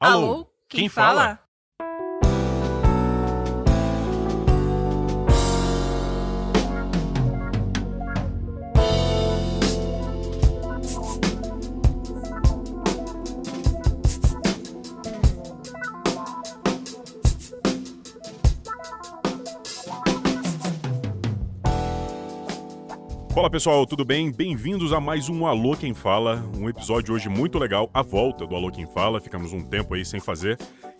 Alô, quem, fala? Fala pessoal, tudo bem? Bem-vindos a mais um Alô Quem Fala, um episódio hoje muito legal, a volta do Alô Quem Fala, ficamos um tempo aí sem fazer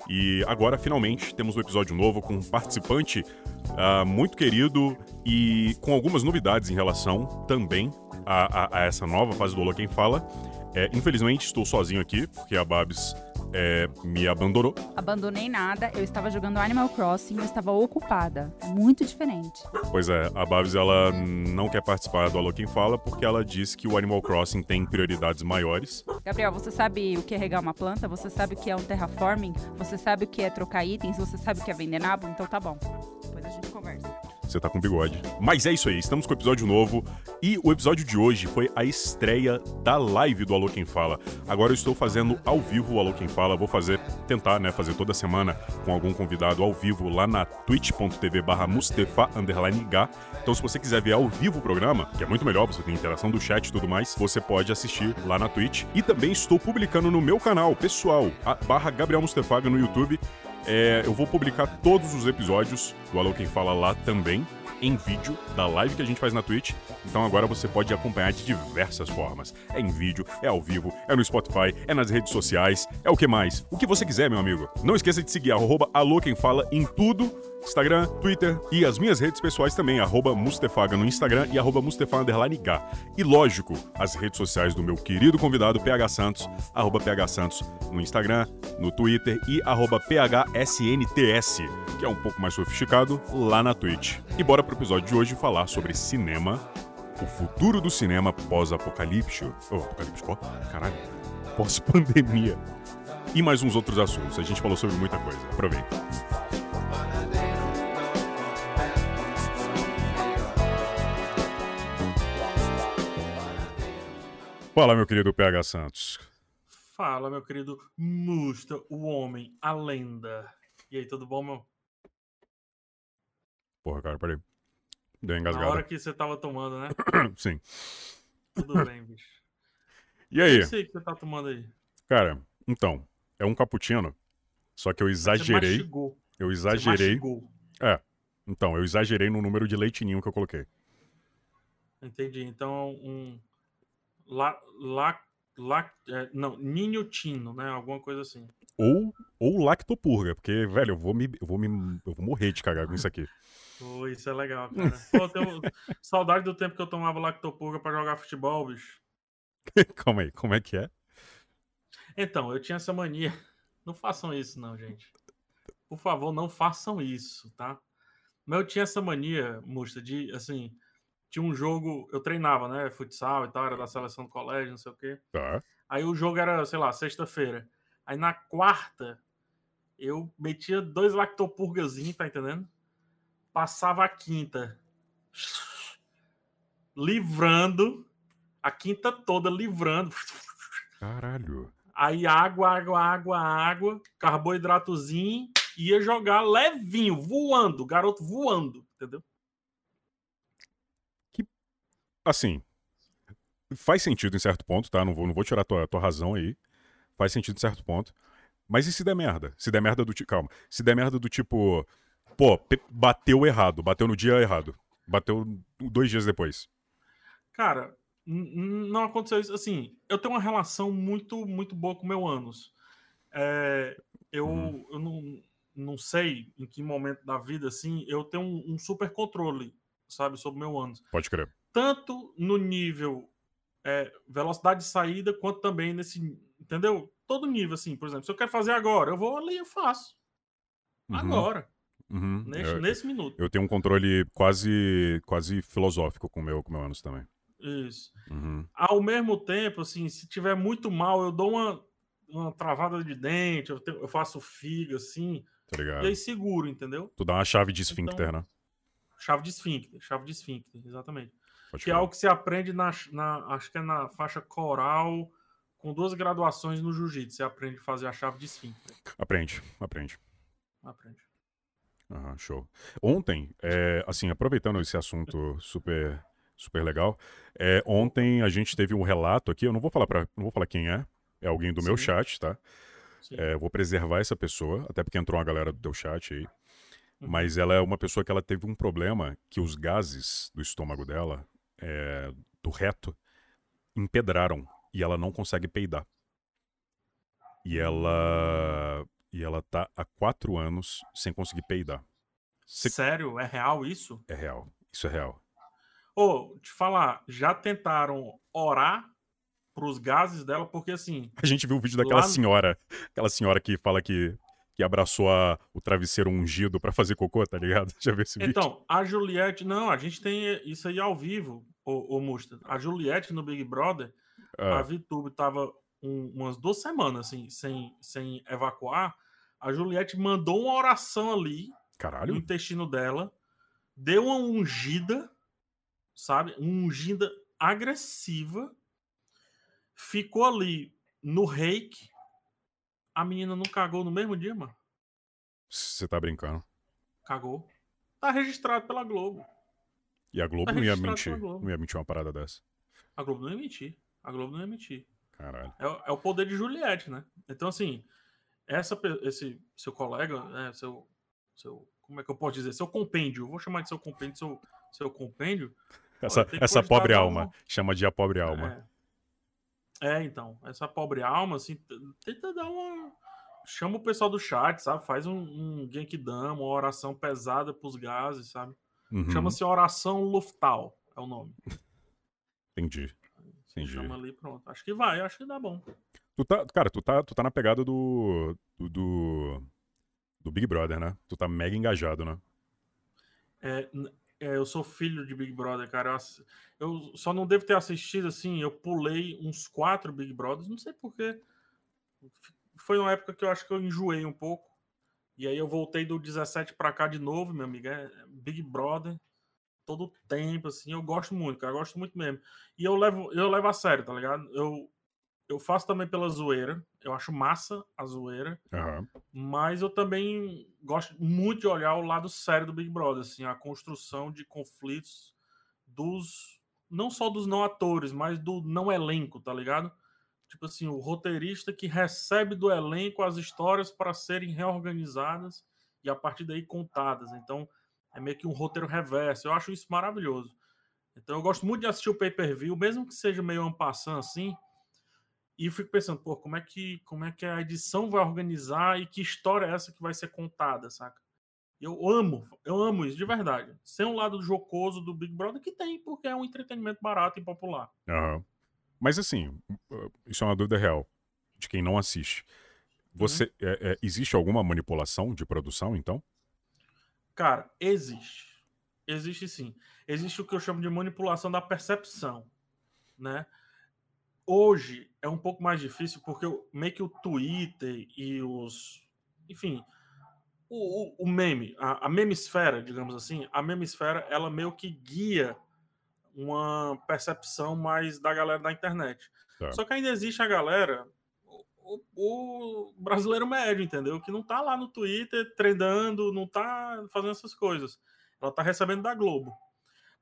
e agora finalmente temos um episódio novo com um participante uh, muito querido e com algumas novidades em relação também a, a, a essa nova fase do Alô Quem Fala. É, infelizmente estou sozinho aqui, porque a Babs é, me abandonou. Abandonei nada, eu estava jogando Animal Crossing, eu estava ocupada. Muito diferente. Pois é, a Babs ela não quer participar do Alô Quem Fala porque ela diz que o Animal Crossing tem prioridades maiores. Gabriel, você sabe o que é regar uma planta? Você sabe o que é um terraforming? Você sabe o que é trocar itens? Você sabe o que é vender nabo? Então tá bom. Depois a gente conversa. Você tá com bigode. Mas é isso aí, estamos com o episódio novo. E o episódio de hoje foi a estreia da live do Alô Quem Fala. Agora eu estou fazendo ao vivo o Alô Quem Fala. Vou fazer, tentar, né, fazer toda semana com algum convidado ao vivo lá na twitch.tv barra Mustafa Então se você quiser ver ao vivo o programa, que é muito melhor, você tem interação do chat e tudo mais, você pode assistir lá na Twitch. E também estou publicando no meu canal pessoal, a barra Gabriel Mustafaga no YouTube. É, eu vou publicar todos os episódios do Alô Quem Fala lá também, em vídeo, da live que a gente faz na Twitch. Então agora você pode acompanhar de diversas formas. É em vídeo, é ao vivo, é no Spotify, é nas redes sociais, é o que mais? O que você quiser, meu amigo. Não esqueça de seguir arroba Alô Quem Fala em tudo Instagram, Twitter e as minhas redes pessoais também, arroba Mustefaga no Instagram e arroba Mustefaga E lógico, as redes sociais do meu querido convidado PH Santos, arroba PH Santos no Instagram, no Twitter e arroba PHSNTS, que é um pouco mais sofisticado, lá na Twitch. E bora pro episódio de hoje falar sobre cinema, o futuro do cinema pós-apocalíptico. Oh, apocalíptico, caralho. Pós-pandemia. E mais uns outros assuntos. A gente falou sobre muita coisa. Aproveita. Fala, meu querido PH Santos. Fala, meu querido Musta, o homem, a lenda. E aí, tudo bom, meu? Porra, cara, peraí. Deu engasgada. Na hora que você tava tomando, né? Sim. Tudo bem, bicho. E aí? Eu sei que você tá tomando aí. Cara, então, é um cappuccino, só que eu exagerei. Você mastigou. Eu exagerei. Você. É. Então, eu exagerei no número de leitinho que eu coloquei. Entendi. Então, um La, la, la, é, não, ninho tino, né? Alguma coisa assim. Ou, ou lactopurga, porque, velho, eu vou, me, eu, vou me, eu vou morrer de cagar com isso aqui. Pô, isso é legal, cara. Pô, tenho saudade do tempo que eu tomava lactopurga para jogar futebol, bicho. Calma aí, como é que é? Então, eu tinha essa mania. Não façam isso, não, gente. Por favor, não façam isso, tá? Mas eu tinha essa mania, Musta, de, assim, tinha um jogo, eu treinava, né? Futsal e tal, era da seleção do colégio, não sei o quê. Tá. Aí o jogo era, sei lá, sexta-feira. Aí na quarta, eu metia dois lactopurgazinhos, tá entendendo? Passava a quinta. Livrando. A quinta toda livrando. Caralho. Aí água, água, água, água, carboidratozinho, ia jogar levinho, voando, garoto voando, entendeu? assim, faz sentido em certo ponto, tá? Não vou, não vou tirar tua, tua razão aí. Faz sentido em certo ponto. Mas e se der merda? Se der merda do tipo. Calma. Se der merda do tipo. Pô, bateu errado. Bateu no dia errado. Bateu dois dias depois. Cara, não aconteceu isso. Assim, eu tenho uma relação muito, muito boa com o meu ânus. É, eu, uhum. eu não, não sei em que momento da vida, assim, eu tenho um, um super controle, sabe, sobre o meu ânus. Pode crer tanto no nível é, velocidade de saída, quanto também nesse. Entendeu? Todo nível, assim, por exemplo, se eu quero fazer agora, eu vou ali e faço. Uhum. Agora. Uhum. Nesse, eu, nesse, minuto. Eu tenho um controle quase quase filosófico com meu, o com meu ânus também. Isso. Uhum. Ao mesmo tempo, assim, se tiver muito mal, eu dou uma, uma travada de dente, eu, tenho, eu faço figa, assim. Tá e aí seguro, entendeu? Tu dá uma chave de esfíncter, então, né? Chave de esfíncter, chave de esfíncter, exatamente. Pode que falar. é algo que se aprende na, na, acho que é na faixa coral com duas graduações no jiu-jitsu, você aprende a fazer a chave de esfíncter. Aprende, aprende. Aprende. Aham, show. Ontem, é, assim, aproveitando esse assunto super, super legal, é, ontem a gente teve um relato aqui, eu não vou falar para, não vou falar quem é, é alguém do meu Sim. chat, tá? É, vou preservar essa pessoa, até porque entrou uma galera do teu chat aí. Uhum. Mas ela é uma pessoa que ela teve um problema que os gases do estômago dela, é, do reto, empedraram e ela não consegue peidar. E ela e ela tá há quatro anos sem conseguir peidar. Se- Sério? É real isso? É real. Isso é real. Ô, te falar, já tentaram orar pros gases dela? Porque assim, A gente viu o vídeo daquela Lá senhora, aquela senhora que fala que, que abraçou a- o travesseiro ungido pra fazer cocô, tá ligado? Já viu esse vídeo? Então, a Juliette, não, a gente tem isso aí ao vivo, o, o Musta. A Juliette no Big Brother, a Ah, VTube tava um- umas duas semanas assim, sem, sem evacuar. A Juliette mandou uma oração ali no caralho. intestino dela, deu uma ungida, sabe? Uma ungida agressiva, ficou ali no reiki. A menina não cagou no mesmo dia, mano? Você tá brincando. Cagou. Tá registrado pela Globo. E a Globo Tá não ia mentir. Não ia mentir uma parada dessa. A Globo não ia mentir. A Globo não ia mentir. Caralho. É, o- é o poder de Juliette, né? Então, assim, essa, esse seu colega, né, seu, seu. Como é que eu posso dizer? Seu compêndio. Vou chamar de seu compêndio, seu, seu compêndio. Essa, essa pobre alma. Chama de a pobre alma. É. É, então. Essa pobre alma, assim, tenta dar uma. Chama o pessoal do chat, sabe? Faz um, um Genkidama, uma oração pesada pros gases, sabe? Uhum, Chama-se Oração Luftal, é o nome. Entendi. Entendi. Chama ali, pronto. Acho que vai, acho que dá bom. Tu tá, cara, tu tá, tu tá na pegada do, do, do, do Big Brother, né? Tu tá mega engajado, né? É, é, eu sou filho de Big Brother, cara. Eu, eu só não devo ter assistido assim. Eu pulei uns quatro Big Brothers, não sei porquê. Foi uma época que eu acho que eu enjoei um pouco. E aí eu voltei do 17 pra cá de novo, meu amigo. É Big Brother. Todo tempo, assim. Eu gosto muito, cara. Eu gosto muito mesmo. E eu levo, eu levo a sério, tá ligado? Eu, eu faço também pela zoeira. Eu acho massa a zoeira. Aham. Mas eu também gosto muito de olhar o lado sério do Big Brother, assim, a construção de conflitos dos não só dos não atores, mas do não elenco, tá ligado? Tipo assim, o roteirista que recebe do elenco as histórias para serem reorganizadas e a partir daí contadas. Então, é meio que um roteiro reverso. Eu acho isso maravilhoso. Então, eu gosto muito de assistir o pay-per-view, mesmo que seja meio ampassando assim, e fico pensando, pô, como é que como é que a edição vai organizar e que história é essa que vai ser contada, saca? Eu amo, eu amo isso de verdade. Sem um lado jocoso do Big Brother que tem, porque é um entretenimento barato e popular. Aham. Mas assim, uh, isso é uma dúvida real de quem não assiste. Você é- é, existe alguma manipulação de produção, então? Cara, existe. Existe sim. Existe o que eu chamo de manipulação da percepção, né? Hoje é um pouco mais difícil porque meio que o Twitter e os, enfim, o, o- o meme, a, a memesfera, digamos assim, a memesfera, ela meio que guia uma percepção mais da galera da internet. Tá. Só que ainda existe a galera, o, o- brasileiro médio, entendeu? Que não tá lá no Twitter trendando, não tá fazendo essas coisas. Ela tá recebendo da Globo.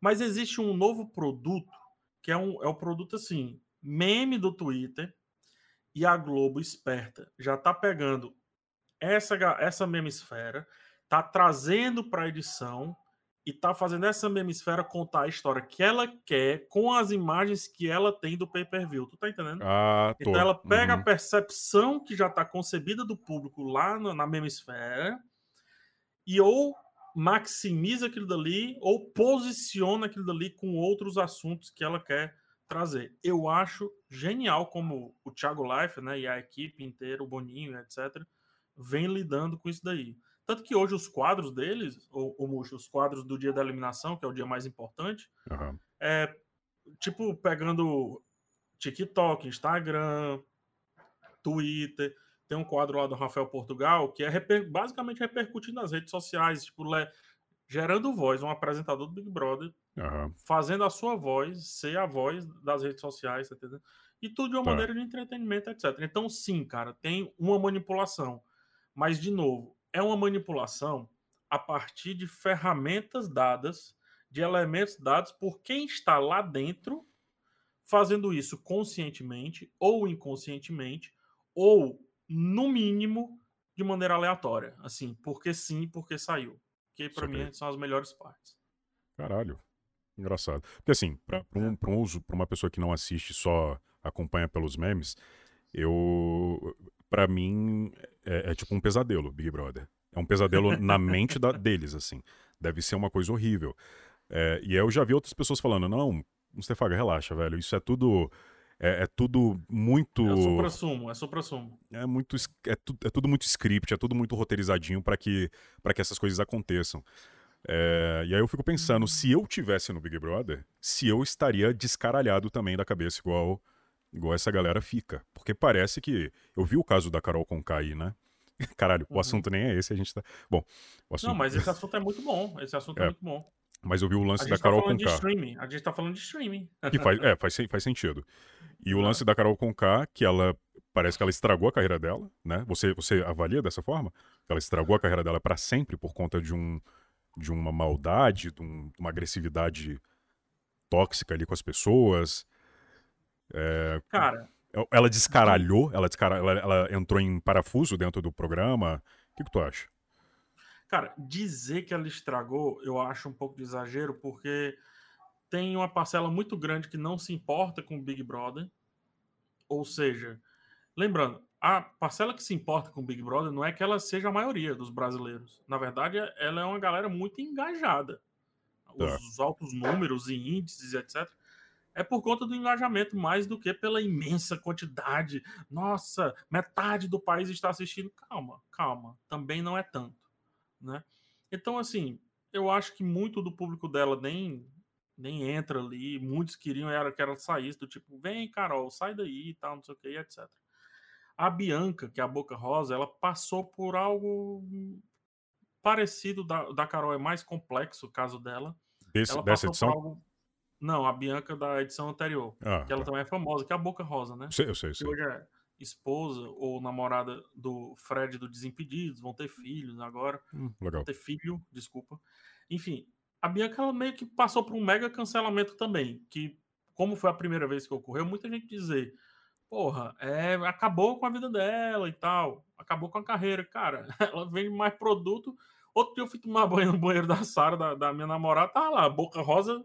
Mas existe um novo produto, que é, um, é o produto assim, meme do Twitter, e a Globo esperta já tá pegando essa, essa memesfera, tá trazendo para edição e tá fazendo essa memesfera contar a história que ela quer com as imagens que ela tem do pay-per-view. Tu tá entendendo? Ah, tô. Então ela pega Uhum. a percepção que já está concebida do público lá na, na e ou maximiza aquilo dali ou posiciona aquilo dali com outros assuntos que ela quer trazer. Eu acho genial como o Thiago Life, né, e a equipe inteira, o Boninho, etc, vem lidando com isso daí. Tanto que hoje os quadros deles, ou, ou Muxo, os quadros do dia da eliminação, que é o dia mais importante, Aham. é tipo pegando TikTok, Instagram, Twitter. Tem um quadro lá do Rafael Portugal que é reper- basicamente repercutindo nas redes sociais, tipo, le- gerando voz, um apresentador do Big Brother Aham. fazendo a sua voz ser a voz das redes sociais, tá entendendo? E tudo de uma Tá. maneira de entretenimento, etc. Então, sim, cara, tem uma manipulação. Mas, de novo, é uma manipulação a partir de ferramentas dadas, de elementos dados por quem está lá dentro, fazendo isso conscientemente ou inconscientemente, ou, no mínimo, de maneira aleatória. Assim, porque sim, porque saiu. Que pra Saquei. mim são as melhores partes. Caralho. Engraçado. Porque assim, pra um, pra um uso, pra uma pessoa que não assiste, só acompanha pelos memes, eu. Pra mim, é, é tipo um pesadelo, Big Brother. É um pesadelo na mente da- deles, assim. Deve ser uma coisa horrível. É, e eu já vi outras pessoas falando, não, Mustafaga, relaxa, velho. Isso é tudo. É, é tudo muito. É supra-sumo, é supra-sumo. É muito. É, tu- é tudo muito script, é tudo muito roteirizadinho pra que, pra que essas coisas aconteçam. É, e aí eu fico pensando, se eu tivesse no Big Brother, se eu estaria descaralhado também da cabeça, igual, igual essa galera fica. Porque parece que. Eu vi o caso da Carol Conká aí, né? Caralho, o Uhum. assunto nem é esse, a gente tá. Bom, o assunto. Não, mas esse assunto é muito bom. Esse assunto é, É, muito bom. mas eu vi o lance da tá Carol Conká. A gente tá falando de streaming. Que faz, é, faz, faz sentido. E o Ah. lance da Carol Conká, que ela parece que ela estragou a carreira dela, né? Você, você avalia dessa forma? Ela estragou a carreira dela pra sempre por conta de um de uma maldade, de, um- de uma agressividade tóxica ali com as pessoas. É, Cara, ela descaralhou, ela, descara, ela, ela entrou em parafuso dentro do programa. O que, que tu acha? cara, dizer que ela estragou, eu acho um pouco de exagero, porque tem uma parcela muito grande que não se importa com o Big Brother. Ou seja, lembrando, a parcela que se importa com o Big Brother não é que ela seja a maioria dos brasileiros. Na verdade, ela é uma galera muito engajada. Os altos números e índices, etc. É por conta do engajamento mais do que pela imensa quantidade. Nossa, metade do país está assistindo. Calma, calma. Também não é tanto, né? Então, assim, eu acho que muito do público dela nem nem entra ali. Muitos queriam era que ela saísse do tipo, vem, Carol, sai daí e tal, não sei o que, etc. A Bianca, que é a Boca Rosa, ela passou por algo parecido da, da Carol, é mais complexo o caso dela. Desse, ela dessa edição? Não, a Bianca da edição anterior. Ah, que ela tá. também é famosa, que é a Boca Rosa, né? Eu sei, eu sei, sei. hoje é esposa ou namorada do Fred do Desimpedidos, vão ter filhos agora. Hum, legal. Vão ter filho, desculpa. Enfim, a Bianca ela meio que passou por um mega cancelamento também. Que, como foi a primeira vez que ocorreu, muita gente dizer. Porra, é, acabou com a vida dela e tal. Acabou com a carreira. Cara, ela vende mais produto. Outro dia eu fui tomar banho no banheiro da Sara, da, da minha namorada, tá lá, Boca Rosa,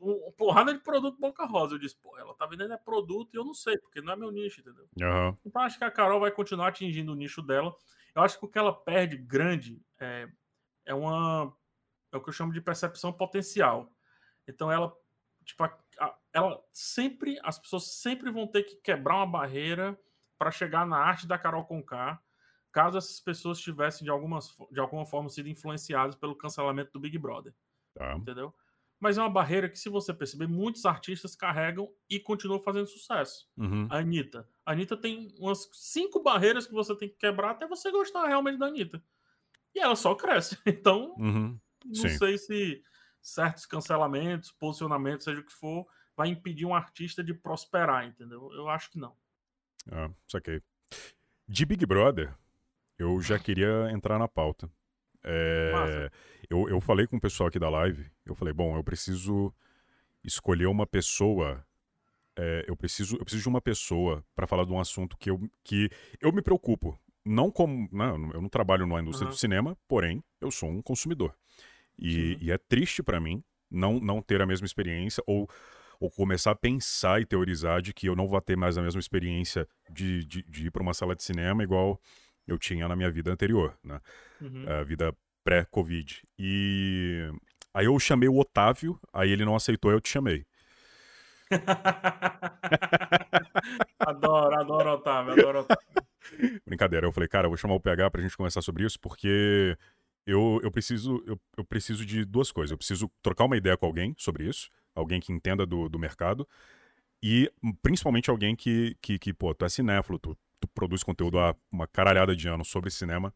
um, porrada de produto Boca Rosa. Eu disse, pô, ela tá vendendo é produto e eu não sei, porque não é meu nicho, entendeu? Aham. Então acho que a Carol vai continuar atingindo o nicho dela. Eu acho que o que ela perde grande é, é uma. É o que eu chamo de percepção potencial. Então ela. Tipo, a- a- ela sempre. As pessoas sempre vão ter que quebrar uma barreira para chegar na arte da Carol Conká, caso essas pessoas tivessem de, algumas, de alguma forma sido influenciadas pelo cancelamento do Big Brother Tá. entendeu? Mas é uma barreira que, se você perceber, muitos artistas carregam e continuam fazendo sucesso. Uhum. A Anitta. A Anitta tem umas cinco barreiras que você tem que quebrar até você gostar realmente da Anitta. E ela só cresce. Então, Uhum. não Sim. sei se certos cancelamentos, posicionamentos, seja o que for, vai impedir um artista de prosperar, entendeu? Eu acho que não. Ah, saquei. De Big Brother, eu já queria entrar na pauta. É, Massa. Eu, eu falei com o pessoal aqui da live, eu falei, bom, eu preciso escolher uma pessoa. é, eu, preciso, eu preciso de uma pessoa para falar de um assunto que eu, que eu me preocupo. Não como. Não, eu não trabalho na indústria Aham. do cinema, porém, eu sou um consumidor. E, e é triste para mim não, não ter a mesma experiência ou, ou começar a pensar e teorizar de que eu não vou ter mais a mesma experiência de, de, de ir para uma sala de cinema igual eu tinha na minha vida anterior, né? Uhum. A vida pré-Covid. E aí eu chamei o Otávio, aí ele não aceitou, eu te chamei. adoro, adoro Otávio, adoro Otávio. Brincadeira, eu falei, cara, eu vou chamar o PH pra gente conversar sobre isso, porque eu, eu, preciso, eu, eu preciso de duas coisas. Eu preciso trocar uma ideia com alguém sobre isso, alguém que entenda do, do mercado, e principalmente alguém que, que, que pô, tu é cinéfilo, tu, tu produz conteúdo há uma caralhada de anos sobre cinema.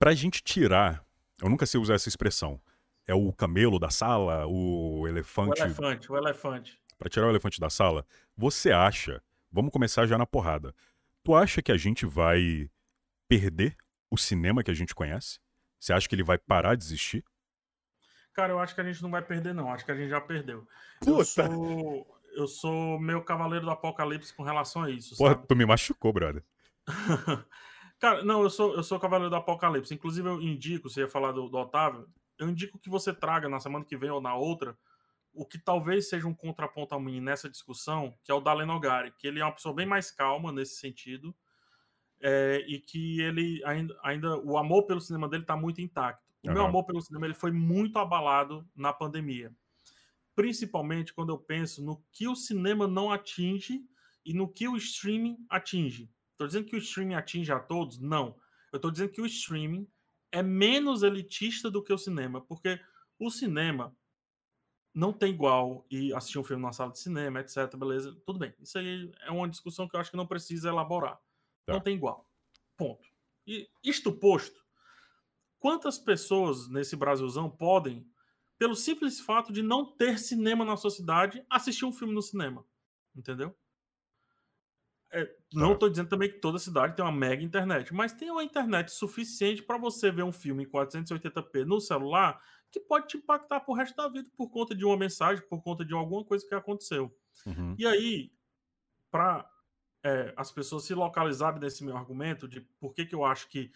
Pra gente tirar, eu nunca sei usar essa expressão, é o camelo da sala, o O elefante. elefante, o elefante. para tirar o elefante da sala, você acha, vamos começar já na porrada. Tu acha que a gente vai perder o cinema que a gente conhece? Você acha que ele vai parar de existir? Cara, eu acho que a gente não vai perder, não. Acho que a gente já perdeu. Puta. Eu sou, eu sou meio cavaleiro do apocalipse com relação a isso, Porra, sabe? tu me machucou, brother. Cara, não, eu sou, eu sou cavaleiro do apocalipse. Inclusive, eu indico, você ia falar do, do Otávio, eu indico que você traga na semana que vem ou na outra o que talvez seja um contraponto a mim nessa discussão, que é o Dalen Nogari, que ele é uma pessoa bem mais calma nesse sentido, é, e que ele ainda, ainda o amor pelo cinema dele está muito intacto. O meu Aham. amor pelo cinema ele foi muito abalado na pandemia, principalmente quando eu penso no que o cinema não atinge e no que o streaming atinge. Estou dizendo que o streaming atinge a todos? Não. Eu estou dizendo que o streaming é menos elitista do que o cinema, porque o cinema não tem igual e assistir um filme na sala de cinema, etc. Beleza, tudo bem. Isso aí é uma discussão que eu acho que não precisa elaborar. Tá. Não tem igual. Ponto. E isto posto, quantas pessoas nesse Brasilzão podem, pelo simples fato de não ter cinema na sua cidade, assistir um filme no cinema? Entendeu? É, não Tá. estou dizendo também que toda cidade tem uma mega internet, mas tem uma internet suficiente para você ver um filme em 480p no celular que pode te impactar pro resto da vida por conta de uma mensagem, por conta de alguma coisa que aconteceu. Uhum. E aí, para as pessoas se localizarem nesse meu argumento de por que, que eu acho que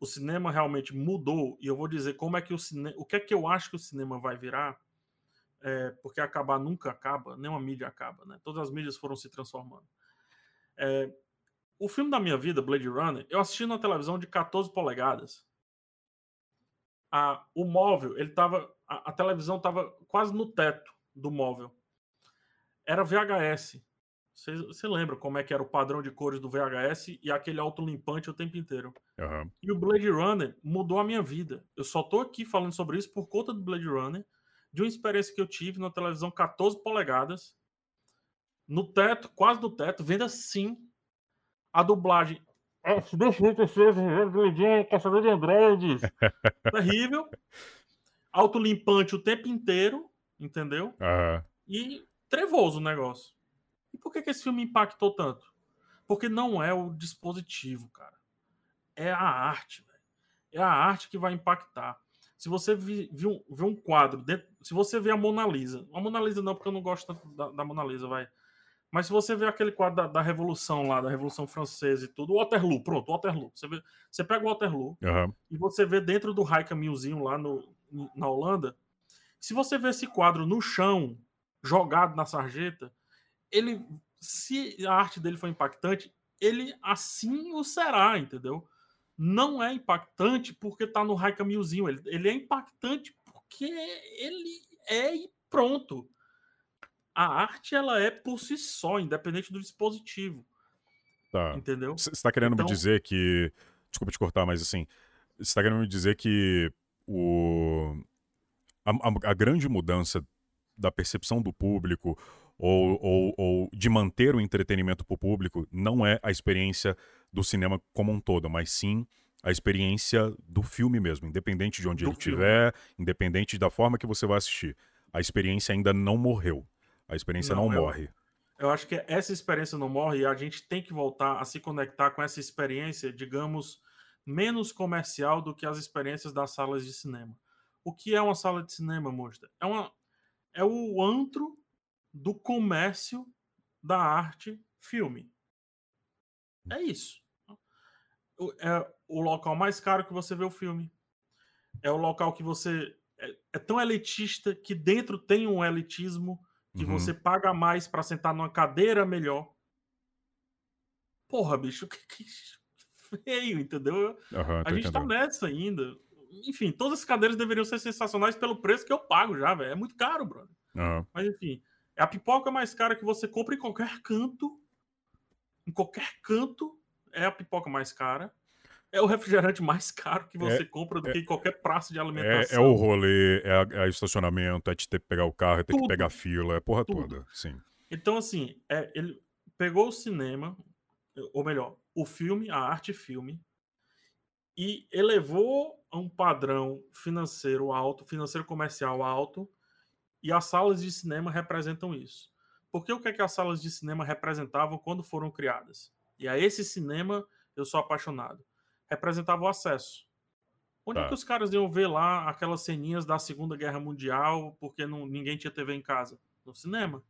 o cinema realmente mudou, e eu vou dizer como é que o cinema. O que é que eu acho que o cinema vai virar, é, porque acabar nunca acaba, nenhuma mídia acaba, né? Todas as mídias foram se transformando. É, o filme da minha vida, Blade Runner, eu assisti na televisão de 14 polegadas. A, o móvel, ele tava. A, a televisão estava quase no teto do móvel. Era VHS. Você lembra como é que era o padrão de cores do VHS e aquele autolimpante o tempo inteiro? Aham. E o Blade Runner mudou a minha vida. Eu só tô aqui falando sobre isso por conta do Blade Runner, de uma experiência que eu tive na televisão 14 polegadas, no teto, quase no teto, vendo assim a dublagem. É, Caçador de Androides. Terrível. Autolimpante o tempo inteiro, entendeu? Aham. E trevoso o negócio. E por que, que esse filme impactou tanto? Porque não é o dispositivo, cara. É a arte, velho. É a arte que vai impactar. Se você vi- viu um, viu um quadro, dentro- se você vê a Mona Lisa, a Mona Lisa não, porque eu não gosto tanto da, da Mona Lisa, vai. Mas se você vê aquele quadro da, da Revolução lá, da Revolução Francesa e tudo, o Waterloo, pronto, Waterloo. Você, vê, você pega o Waterloo, Aham. e você vê dentro do Rijkamuseum lá no, na Holanda, se você vê esse quadro no chão, jogado na sarjeta, ele, se a arte dele for impactante, ele assim o será, entendeu? Não é impactante porque tá no Rijkamuseum, ele, ele é impactante porque ele é e pronto. A arte, ela é por si só, independente do dispositivo, Tá. entendeu? Você está querendo Então- me dizer que. Desculpa te cortar, mas assim. Você está querendo me dizer que o. A, a- a grande mudança da percepção do público ou, ou, ou de manter o entretenimento para o público não é a experiência do cinema como um todo, mas sim a experiência do filme mesmo, independente de onde Do ele estiver, independente da forma que você vai assistir. A experiência ainda não morreu. A experiência não, Não, eu- morre. Eu acho que essa experiência não morre e a gente tem que voltar a se conectar com essa experiência, digamos, menos comercial do que as experiências das salas de cinema. O que é uma sala de cinema, Mostra? É, uma, é o antro do comércio da arte filme. É isso. É o local mais caro que você vê o filme. É o local que você. É, é tão elitista que dentro tem um elitismo que Uhum. você paga mais pra sentar numa cadeira melhor. Porra, bicho, que, que feio, entendeu? Aham, A gente tá entendendo. nessa ainda. Enfim, todas as cadeiras deveriam ser sensacionais pelo preço que eu pago já, velho. É muito caro, brother. Aham. Mas enfim, é a pipoca mais cara que você compra em qualquer canto. Em qualquer canto é a pipoca mais cara. É o refrigerante mais caro que você compra do que em qualquer praça de É, alimentação. é o rolê, é, é estacionamento, é te ter que pegar o carro, é ter que Tudo. pegar fila, é porra Tudo. toda. Sim. Então, assim, é, ele pegou o cinema, ou melhor, o filme, a arte filme, e elevou a um padrão financeiro alto, financeiro comercial alto, e as salas de cinema representam isso. Porque o que, é que as salas de cinema representavam quando foram criadas? E a esse cinema eu sou apaixonado. Representava o acesso. Onde é Tá. que os caras iam ver lá aquelas ceninhas da Segunda Guerra Mundial porque não, ninguém tinha TV em casa? No cinema.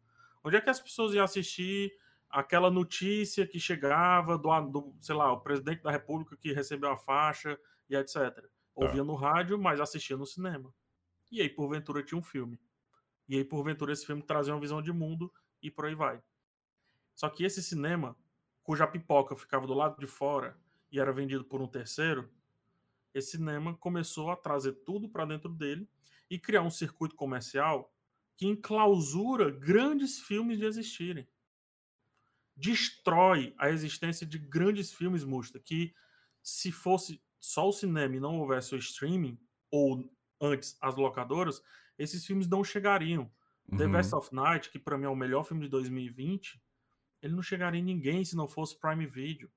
Onde é que as pessoas iam assistir aquela notícia que chegava do, do sei lá, o presidente da República que recebeu a faixa e etc. Ouvia no rádio, mas assistia no cinema. E aí, porventura, tinha um filme. E aí, porventura, esse filme trazia uma visão de mundo e por aí vai. Só que esse cinema, cuja pipoca ficava do lado de fora e era vendido por um terceiro, esse cinema começou a trazer tudo para dentro dele e criar um circuito comercial que enclausura grandes filmes de existirem. Destrói a existência de grandes filmes, Musta, que se fosse só o cinema e não houvesse o streaming, ou antes as locadoras, esses filmes não chegariam. The Uhum. Best of Night, que para mim é o melhor filme de 2020, ele não chegaria em ninguém se não fosse Prime Video.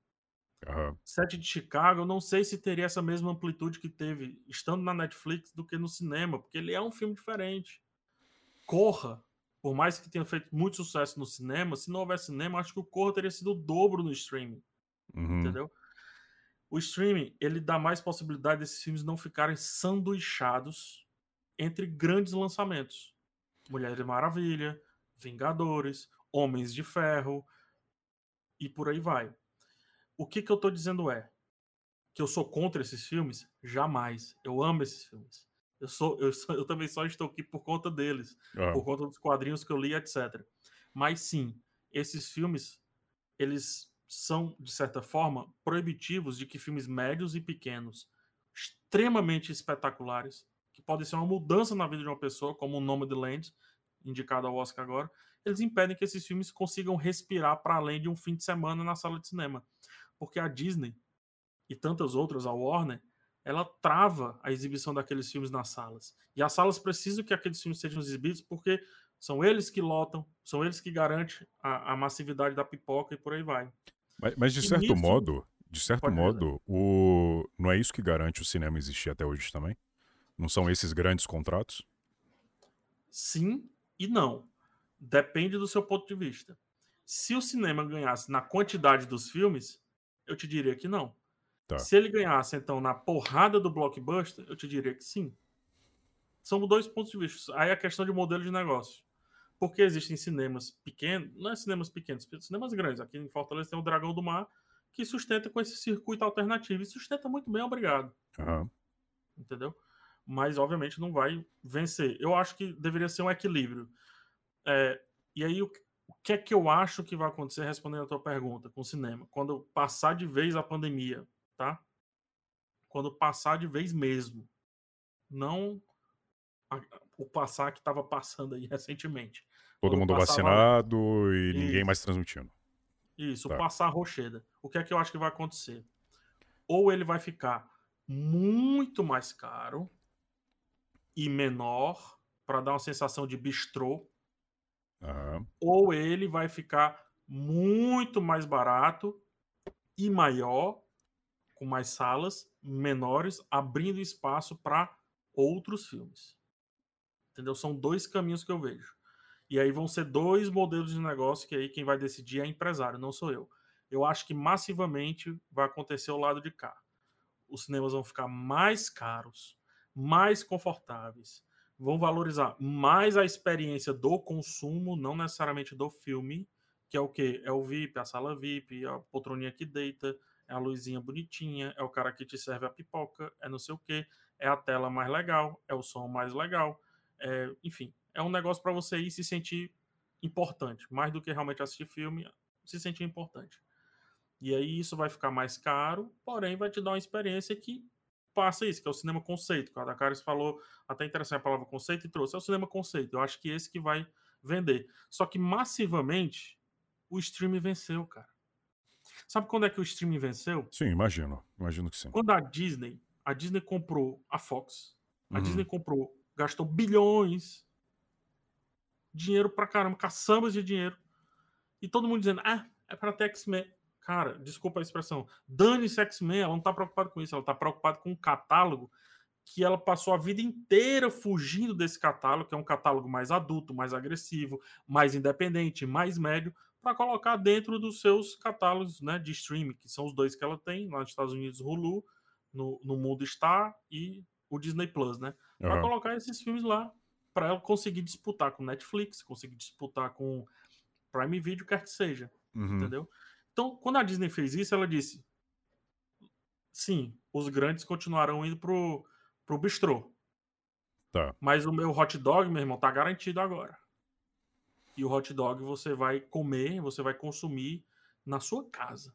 Aham. Sete de Chicago, eu não sei se teria essa mesma amplitude que teve estando na Netflix do que no cinema, porque ele é um filme diferente. Corra, por mais que tenha feito muito sucesso no cinema, se não houvesse cinema, acho que o Corra teria sido o dobro no streaming, Uhum. entendeu? O streaming, ele dá mais possibilidade desses filmes não ficarem sanduichados entre grandes lançamentos. Mulher Maravilha, Vingadores, Homens de Ferro e por aí vai. O que, que eu tô dizendo é que eu sou contra esses filmes? Jamais. Eu amo esses filmes. Eu, sou, eu, sou- eu também só estou aqui por conta deles, Ah, por conta dos quadrinhos que eu li, etc. Mas sim, esses filmes, eles são, de certa forma, proibitivos de que filmes médios e pequenos, extremamente espetaculares, que podem ser uma mudança na vida de uma pessoa, como o Nome de Land, indicado ao Oscar agora, eles impedem que esses filmes consigam respirar para além de um fim de semana na sala de cinema. Porque a Disney e tantas outras, a Warner, ela trava a exibição daqueles filmes nas salas. E as salas precisam que aqueles filmes sejam exibidos porque são eles que lotam, são eles que garantem a, a massividade da pipoca e por aí vai. Mas, mas de E certo nisso- modo, de certo modo, o... não é isso que garante o cinema existir até hoje também? Não são esses grandes contratos? Sim e não. Depende do seu ponto de vista. Se o cinema ganhasse na quantidade dos filmes, eu te diria que não. Tá. Se ele ganhasse, então, na porrada do blockbuster, eu te diria que sim. São dois pontos de vista. Aí é a questão de modelo de negócio. Porque existem cinemas pequenos, não é cinemas pequenos, cinemas grandes. Aqui em Fortaleza tem o Dragão do Mar, que sustenta com esse circuito alternativo. E sustenta muito bem, obrigado Aham. entendeu? Mas obviamente não vai vencer. Eu acho que deveria ser um equilíbrio. É, e aí, o que é que eu acho que vai acontecer respondendo a tua pergunta com o cinema? Quando passar de vez a pandemia, tá? Quando passar de vez mesmo. Não a- o passar que estava passando aí recentemente. Todo Quando mundo passava- vacinado e ninguém Isso. mais transmitindo. Isso, Tá. passar a rocheda. O que é que eu acho que vai acontecer? Ou ele vai ficar muito mais caro e menor para dar uma sensação de bistrô, Aham. ou ele vai ficar muito mais barato e maior, com mais salas menores, abrindo espaço para outros filmes. Entendeu? São dois caminhos que eu vejo. E aí vão ser dois modelos de negócio que aí quem vai decidir é empresário, não sou eu. Eu acho que massivamente vai acontecer o lado de cá. Os cinemas vão ficar mais caros, mais confortáveis, vão valorizar mais a experiência do consumo, não necessariamente do filme, que é o quê? É o VIP, a sala VIP, a poltroninha que deita, é a luzinha bonitinha, é o cara que te serve a pipoca, é não sei o quê, é a tela mais legal, é o som mais legal, é, enfim, é um negócio para você ir se sentir importante, mais do que realmente assistir filme, se sentir importante. E aí isso vai ficar mais caro, porém vai te dar uma experiência que passa isso, que é o cinema conceito. que A Dakaris falou, até interessante a palavra conceito e trouxe, é o cinema conceito. Eu acho que esse que vai vender. Só que massivamente o streaming venceu, cara. Sabe quando é que o streaming venceu? Sim, imagino. Imagino que sim. Quando a Disney, a Disney comprou a Fox, a Uhum. Disney comprou, gastou bilhões, dinheiro pra caramba, caçambas de dinheiro, e todo mundo dizendo, ah, é pra ter X-Men. Cara, desculpa a expressão, dane-se X-Men, ela não tá preocupada com isso, ela tá preocupada com um catálogo que ela passou a vida inteira fugindo desse catálogo, que é um catálogo mais adulto, mais agressivo, mais independente, mais médio, para colocar dentro dos seus catálogos né, de streaming, que são os dois que ela tem, lá nos Estados Unidos, Hulu, no, no Mundo Star e o Disney Plus, né? Para uhum. colocar esses filmes lá, para ela conseguir disputar com Netflix, conseguir disputar com Prime Video, quer que seja, uhum. entendeu? Então, quando a Disney fez isso, ela disse: sim, os grandes continuarão indo pro, pro bistrô. Tá. Mas o meu hot dog, meu irmão, tá garantido agora. E o hot dog você vai comer, você vai consumir na sua casa,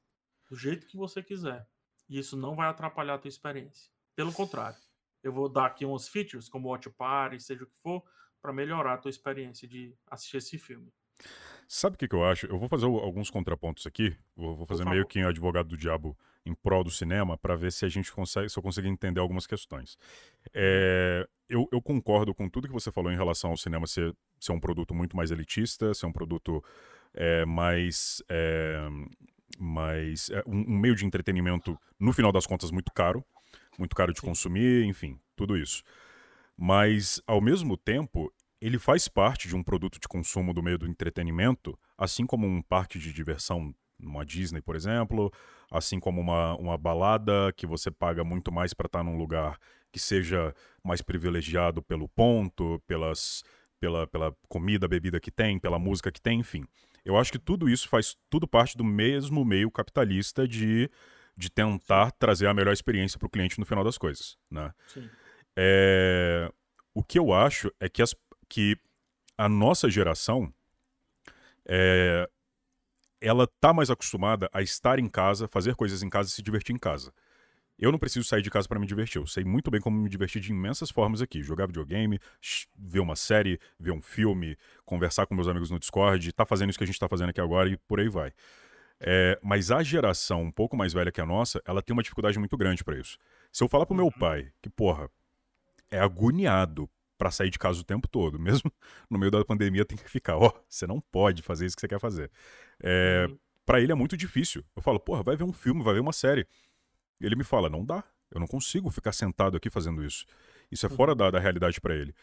do jeito que você quiser. E isso não vai atrapalhar a tua experiência. Pelo contrário, eu vou dar aqui uns features, como Watch Party, seja o que for, para melhorar a tua experiência de assistir esse filme. Sabe o que, que, eu acho? Eu vou fazer alguns contrapontos aqui. Vou, vou fazer meio que um advogado do diabo em prol do cinema para ver se a gente consegue, se eu consigo entender algumas questões. É, eu, eu, concordo com tudo que você falou em relação ao cinema ser, ser um produto muito mais elitista, ser um produto é, mais, é, mais é, um, um, meio de entretenimento no final das contas muito caro, muito caro de Sim. consumir, enfim, tudo isso. Mas ao mesmo tempo ele faz parte de um produto de consumo do meio do entretenimento, assim como um parque de diversão, uma Disney, por exemplo, assim como uma, uma balada que você paga muito mais para estar tá num lugar que seja mais privilegiado pelo ponto, pelas, pela, pela comida, bebida que tem, pela música que tem, enfim. Eu acho que tudo isso faz tudo parte do mesmo meio capitalista de, de tentar trazer a melhor experiência para o cliente no final das coisas, né? Sim. É, o que eu acho é que as, que a nossa geração é, ela tá mais acostumada a estar em casa, fazer coisas em casa e se divertir em casa. Eu não preciso sair de casa para me divertir. Eu sei muito bem como me divertir de imensas formas aqui. Jogar videogame, ver uma série, ver um filme, conversar com meus amigos no Discord, tá fazendo isso que a gente tá fazendo aqui agora e por aí vai. É, mas a geração um pouco mais velha que a nossa, ela tem uma dificuldade muito grande para isso. Se eu falar pro meu uhum. pai que, porra, é agoniado para sair de casa o tempo todo. Mesmo no meio da pandemia tem que ficar, ó, você não pode fazer isso que você quer fazer. É, uhum. Para ele é muito difícil. Eu falo, porra, vai ver um filme, vai ver uma série. Ele me fala, não dá, eu não consigo ficar sentado aqui fazendo isso. Isso é uhum. fora da, da realidade para ele.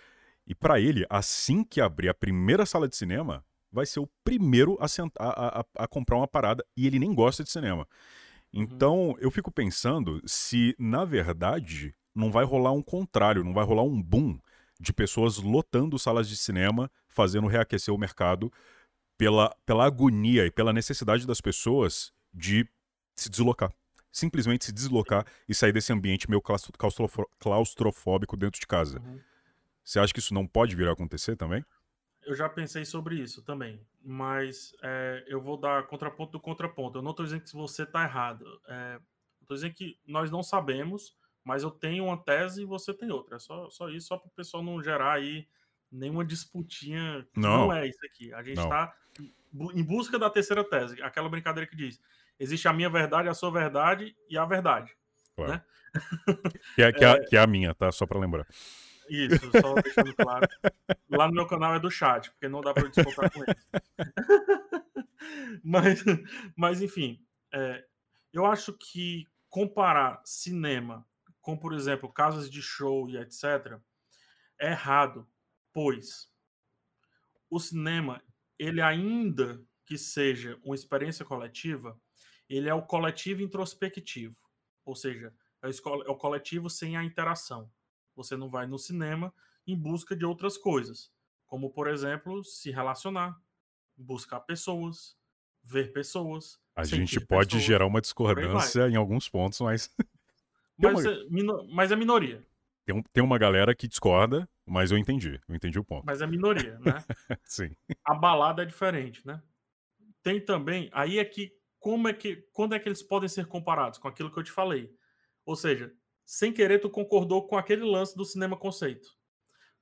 E para ele, assim que abrir a primeira sala de cinema, vai ser o primeiro a, sentar, a, a, a comprar uma parada e ele nem gosta de cinema. Uhum. Então, uhum. eu fico pensando se, na verdade, não vai rolar um contrário, não vai rolar um boom de pessoas lotando salas de cinema, fazendo reaquecer o mercado pela, pela agonia e pela necessidade das pessoas de se deslocar. Simplesmente se deslocar e sair desse ambiente meio claustrofóbico dentro de casa. Uhum. Você acha que isso não pode vir a acontecer também? Eu já pensei sobre isso também, mas é, eu vou dar contraponto do contraponto. Eu não estou dizendo que você está errado. É, estou dizendo que nós não sabemos mas eu tenho uma tese e você tem outra. É só, só isso, só para o pessoal não gerar aí nenhuma disputinha. Não, não é isso aqui. A gente está em busca da terceira tese. Aquela brincadeira que diz: existe a minha verdade, a sua verdade e a verdade. Claro. Né? Que, é, que, é, que é a minha, tá? Só para lembrar. Isso, só deixando claro. Lá no meu canal é do chat, porque não dá para disputar com eles. mas, mas, enfim, é, eu acho que comparar cinema como por exemplo casas de show e etc, é errado, pois o cinema, ele ainda que seja uma experiência coletiva, ele é o coletivo introspectivo, ou seja, é o é coletivo sem a interação. Você não vai no cinema em busca de outras coisas, como por exemplo se relacionar, buscar pessoas, ver pessoas. A gente pode pessoas, gerar uma discordância em alguns pontos, mas mas, uma... é, mas é minoria. Tem, tem uma galera que discorda, mas eu entendi. Eu entendi o ponto. Mas é minoria, né? Sim. A balada é diferente, né? Tem também. Aí é que. Como é que. Quando é que eles podem ser comparados? Com aquilo que eu te falei. Ou seja, sem querer, tu concordou com aquele lance do cinema conceito.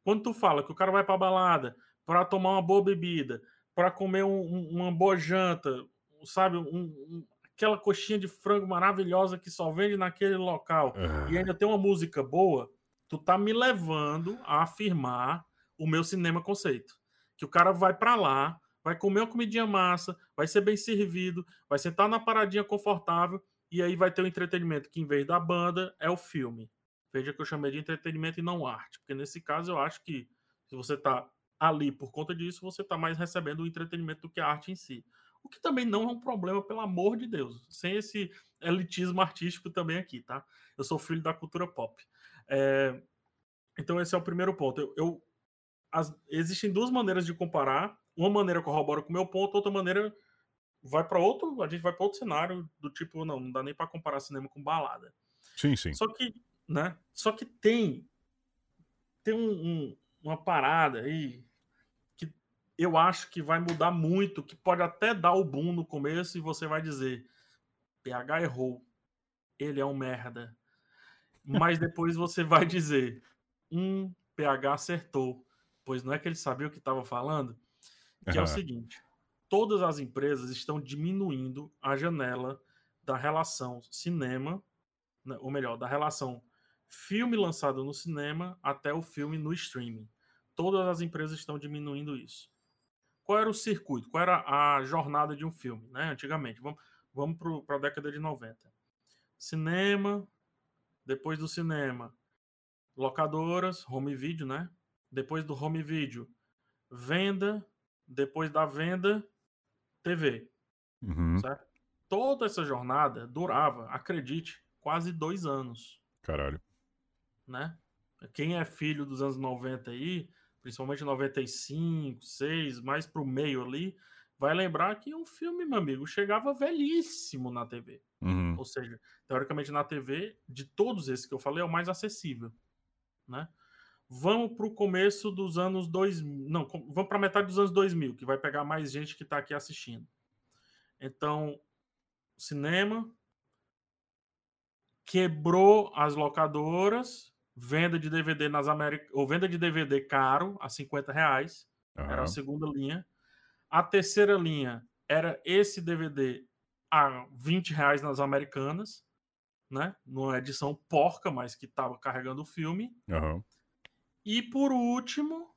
Quando tu fala que o cara vai pra balada para tomar uma boa bebida, para comer um, um, uma boa janta, sabe? Um, aquela coxinha de frango maravilhosa que só vende naquele local e ainda tem uma música boa, tu tá me levando a afirmar o meu cinema conceito. Que o cara vai para lá, vai comer uma comidinha massa, vai ser bem servido, vai sentar na paradinha confortável e aí vai ter o um entretenimento que em vez da banda é o filme. Veja que eu chamei de entretenimento e não arte, porque nesse caso eu acho que se você está ali por conta disso, você está mais recebendo o entretenimento do que a arte em si. O que também não é um problema, pelo amor de Deus. Sem esse elitismo artístico também aqui, tá? Eu sou filho da cultura pop. É... Então esse é o primeiro ponto. Eu, eu... As... Existem duas maneiras de comparar. Uma maneira corrobora com o meu ponto, outra maneira vai para outro, a gente vai para outro cenário do tipo, não, não dá nem para comparar cinema com balada. Sim, sim. Só que, né? Só que tem tem um, um, uma parada aí eu acho que vai mudar muito, que pode até dar o boom no começo e você vai dizer, PH errou, ele é um merda. Mas depois você vai dizer, um PH acertou, pois não é que ele sabia o que estava falando, que uhum. é o seguinte todas as empresas estão diminuindo a janela da relação cinema, né, ou melhor, da relação filme lançado no cinema até o filme no streaming. Todas as empresas estão diminuindo isso. Qual era o circuito? Qual era a jornada de um filme, né? Antigamente. Vamos, vamos para a década de 90. Cinema, depois do cinema, locadoras, home video, né? Depois do home video, venda, depois da venda, TV. Uhum. Certo? Toda essa jornada durava, acredite, quase dois anos. Caralho. Né? Quem é filho dos anos 90 aí, principalmente 95, 6, mais pro meio ali, vai lembrar que um filme, meu amigo, chegava velhíssimo na TV. Uhum. Ou seja, teoricamente na TV, de todos esses que eu falei, é o mais acessível. Né? Vamos para o começo dos anos 2000. Não, vamos para metade dos anos 2000, que vai pegar mais gente que está aqui assistindo. Então, cinema quebrou as locadoras, venda de DVD nas Américas, ou venda de DVD caro, a 50 reais, uhum. era a segunda linha. A terceira linha era esse DVD a 20 reais nas Americanas, né? Numa edição porca, mas que estava carregando o filme. Uhum. E por último,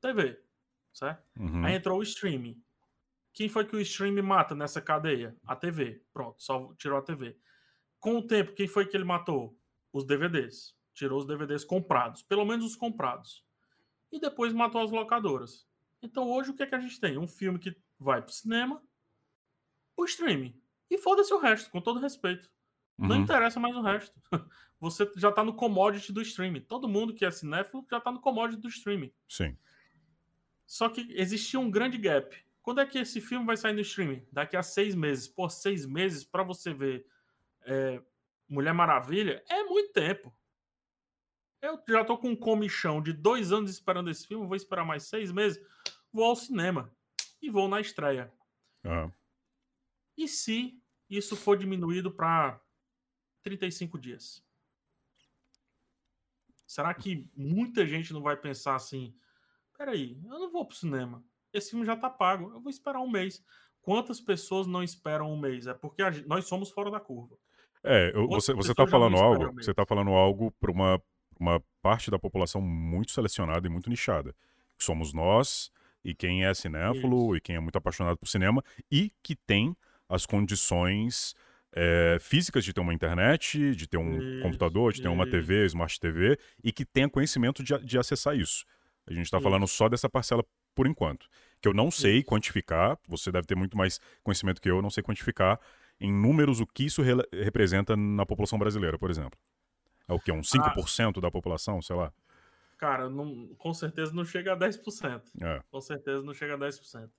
TV. Certo? Uhum. Aí entrou o streaming. Quem foi que o streaming mata nessa cadeia? A TV. Pronto, só tirou a TV. Com o tempo, quem foi que ele matou? Os DVDs. Tirou os DVDs comprados, pelo menos os comprados. E depois matou as locadoras. Então hoje o que é que a gente tem? Um filme que vai pro cinema, o streaming. E foda-se o resto, com todo respeito. Uhum. Não interessa mais o resto. Você já tá no commodity do streaming. Todo mundo que é cinéfilo já tá no commodity do streaming. Sim. Só que existia um grande gap. Quando é que esse filme vai sair no streaming? Daqui a seis meses. Por seis meses para você ver é, Mulher Maravilha é muito tempo. Eu já tô com um comichão de dois anos esperando esse filme. Vou esperar mais seis meses. Vou ao cinema e vou na estreia. Uhum. E se isso for diminuído para 35 dias. Será que muita gente não vai pensar assim: peraí, eu não vou pro cinema, esse filme já tá pago, eu vou esperar um mês. Quantas pessoas não esperam um mês? É porque gente, nós somos fora da curva. É, eu, você, você tá falando algo, você tá falando algo para uma, uma parte da população muito selecionada e muito nichada. Que somos nós, e quem é cinéfilo, Isso. e quem é muito apaixonado por cinema, e que tem as condições é, físicas de ter uma internet, de ter um isso, computador, de ter uma TV, Smart TV, e que tenha conhecimento de, de acessar isso. A gente está falando só dessa parcela por enquanto. Que eu não sei isso. quantificar, você deve ter muito mais conhecimento que eu, eu não sei quantificar em números o que isso re representa na população brasileira, por exemplo. É o que? Uns 5% ah, da população, sei lá? Cara, não, com certeza não chega a 10%. É. Com certeza não chega a 10%.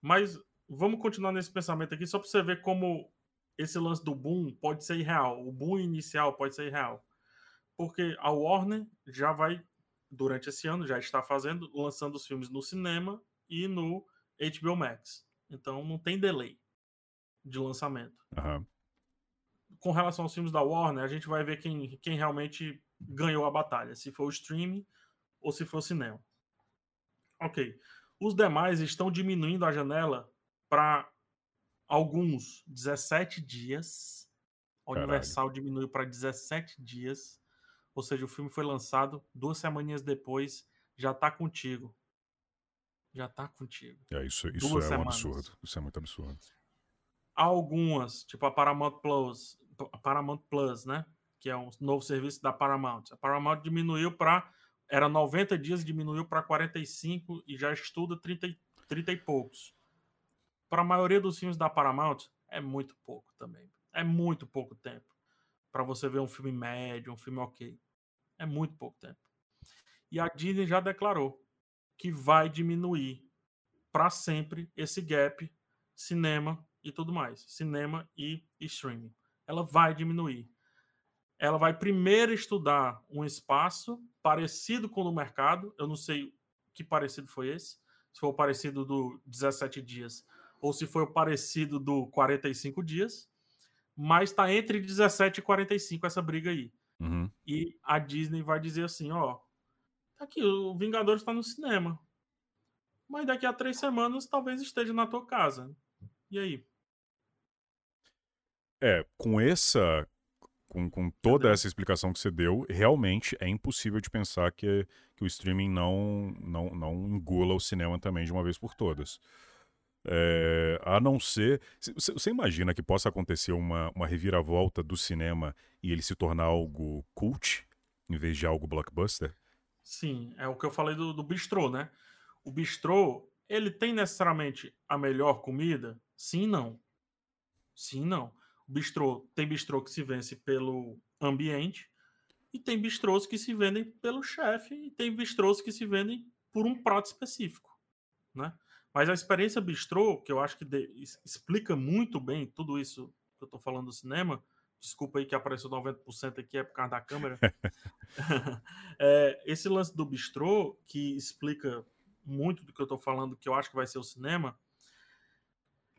Mas vamos continuar nesse pensamento aqui, só para você ver como esse lance do boom pode ser irreal. O boom inicial pode ser irreal. Porque a Warner já vai, durante esse ano, já está fazendo, lançando os filmes no cinema e no HBO Max. Então não tem delay de lançamento. Uhum. Com relação aos filmes da Warner, a gente vai ver quem, quem realmente ganhou a batalha. Se for o streaming ou se for o cinema. Ok. Os demais estão diminuindo a janela para alguns 17 dias. A Universal Caralho. diminuiu para 17 dias. Ou seja, o filme foi lançado duas semanas depois, já tá contigo. Já tá contigo. É, isso, isso é semanas. um absurdo. Isso é muito absurdo. Algumas, tipo a Paramount Plus, Paramount Plus, né? que é um novo serviço da Paramount. A Paramount diminuiu para. Era 90 dias, diminuiu para 45 e já estuda 30, 30 e poucos. Para a maioria dos filmes da Paramount, é muito pouco também. É muito pouco tempo para você ver um filme médio, um filme ok. É muito pouco tempo. E a Disney já declarou que vai diminuir para sempre esse gap cinema e tudo mais, cinema e streaming. Ela vai diminuir. Ela vai primeiro estudar um espaço parecido com o do mercado. Eu não sei que parecido foi esse. Se foi o parecido do 17 dias ou se foi o parecido do 45 dias. Mas está entre 17 e 45 essa briga aí. Uhum. E a Disney vai dizer assim: ó, tá aqui, o Vingadores está no cinema. Mas daqui a três semanas talvez esteja na tua casa. E aí? É, com essa. Com, com toda Entendeu? essa explicação que você deu, realmente é impossível de pensar que, que o streaming não, não, não engula o cinema também de uma vez por todas. É, a não ser. Você imagina que possa acontecer uma, uma reviravolta do cinema e ele se tornar algo cult, em vez de algo blockbuster? Sim, é o que eu falei do, do bistrô, né? O bistrô, ele tem necessariamente a melhor comida? Sim, não. Sim, não. Bistrô tem bistrô que se vence pelo ambiente e tem bistrôs que se vendem pelo chefe e tem bistrôs que se vendem por um prato específico, né? Mas a experiência bistrô, que eu acho que de- explica muito bem tudo isso que eu tô falando do cinema, desculpa aí que apareceu 90% aqui, é por causa da câmera. É, esse lance do bistrô, que explica muito do que eu tô falando, que eu acho que vai ser o cinema,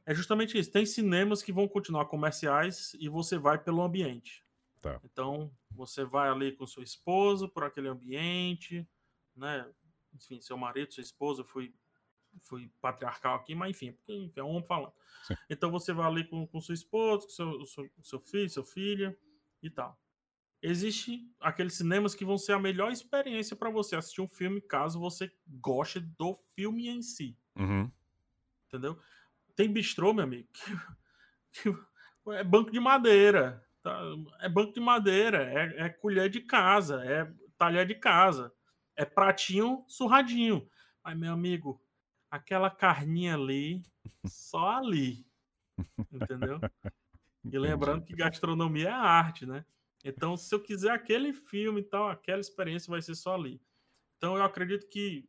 é justamente isso. Tem cinemas que vão continuar comerciais e você vai pelo ambiente. Tá. Então, você vai ali com sua esposa por aquele ambiente, né? Enfim, seu marido, sua esposa, fui, fui patriarcal aqui, mas enfim, porque enfim, é um homem falando. Sim. Então, você vai ali com, com sua esposa, com seu, seu, seu filho, sua filha e tal. Existe aqueles cinemas que vão ser a melhor experiência para você assistir um filme, caso você goste do filme em si Uhum. entendeu? Tem bistrô, meu amigo, que, que é banco de madeira, tá? é banco de madeira, é, é colher de casa, é talher de casa, é pratinho surradinho. Mas, meu amigo, aquela carninha ali, só ali, entendeu? E lembrando que gastronomia é arte, né? Então, se eu quiser aquele filme e tal, aquela experiência vai ser só ali. Então, eu acredito que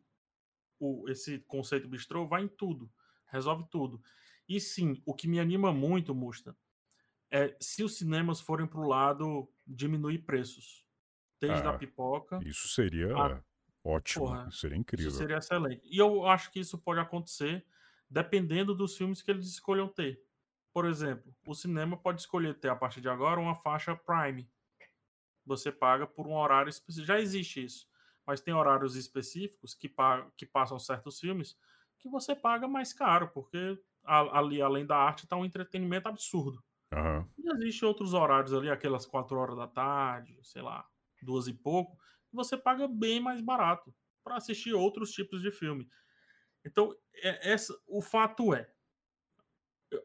o, esse conceito bistrô vai em tudo, resolve tudo. E sim, o que me anima muito, Musta, é se os cinemas forem para o lado diminuir preços. Desde Ah, a pipoca, Isso seria Ah, ótimo. porra, isso seria isso incrível. seria excelente. E eu acho que isso pode acontecer dependendo dos filmes que eles escolham ter. Por exemplo, o cinema pode escolher ter a partir de agora uma faixa Prime. Você paga por um horário específico. Já existe isso. Mas tem horários específicos que, pa- que passam certos filmes que você paga mais caro, porque ali, além da arte, está um entretenimento absurdo. Aham. E existe outros horários ali, aquelas quatro horas da tarde, sei lá, duas e pouco, que você paga bem mais barato para assistir outros tipos de filme. Então, é- essa, o fato é,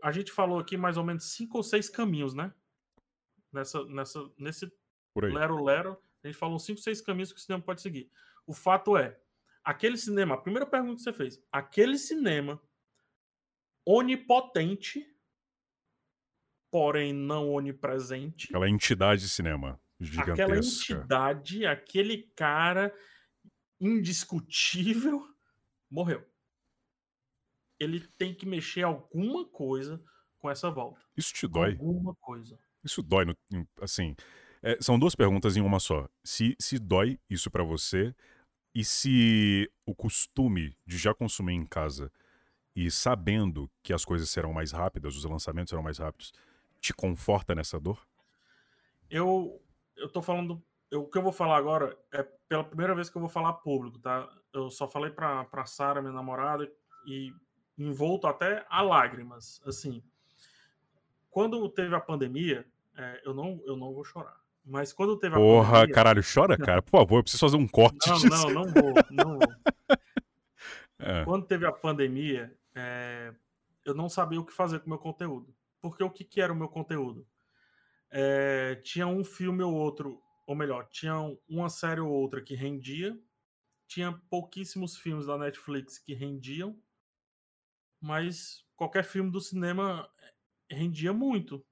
a gente falou aqui mais ou menos cinco ou seis caminhos, né? Nessa, nessa, nesse Por aí. Lero Lero, a gente falou cinco, seis caminhos que o cinema pode seguir. O fato é, aquele cinema, a primeira pergunta que você fez, aquele cinema onipotente, porém não onipresente, Aquela entidade de cinema aquela gigantesca. entidade, aquele cara indiscutível, morreu. Ele tem que mexer alguma coisa com essa volta. Isso te dói? Alguma coisa. Isso dói, no- assim. é, são duas perguntas em uma só. Se, se dói isso pra você e se o costume de já consumir em casa e sabendo que as coisas serão mais rápidas, os lançamentos serão mais rápidos, te conforta nessa dor? Eu, eu tô falando. eu- o que eu vou falar agora é pela primeira vez que eu vou falar público, tá? Eu só falei pra, pra Sara, minha namorada, e envolto até a lágrimas. Assim, quando teve a pandemia, é, eu, não, eu não vou chorar. Mas quando teve a Porra, pandemia. caralho, chora, cara. Por favor, eu preciso fazer um corte Não, disso. não, não vou, não vou. É, Quando teve a pandemia, é, eu não sabia o que fazer com o meu conteúdo. Porque o que, que era o meu conteúdo? É, tinha um filme ou outro, ou melhor, tinha uma série ou outra que rendia. Tinha pouquíssimos filmes da Netflix que rendiam. Mas qualquer filme do cinema rendia muito.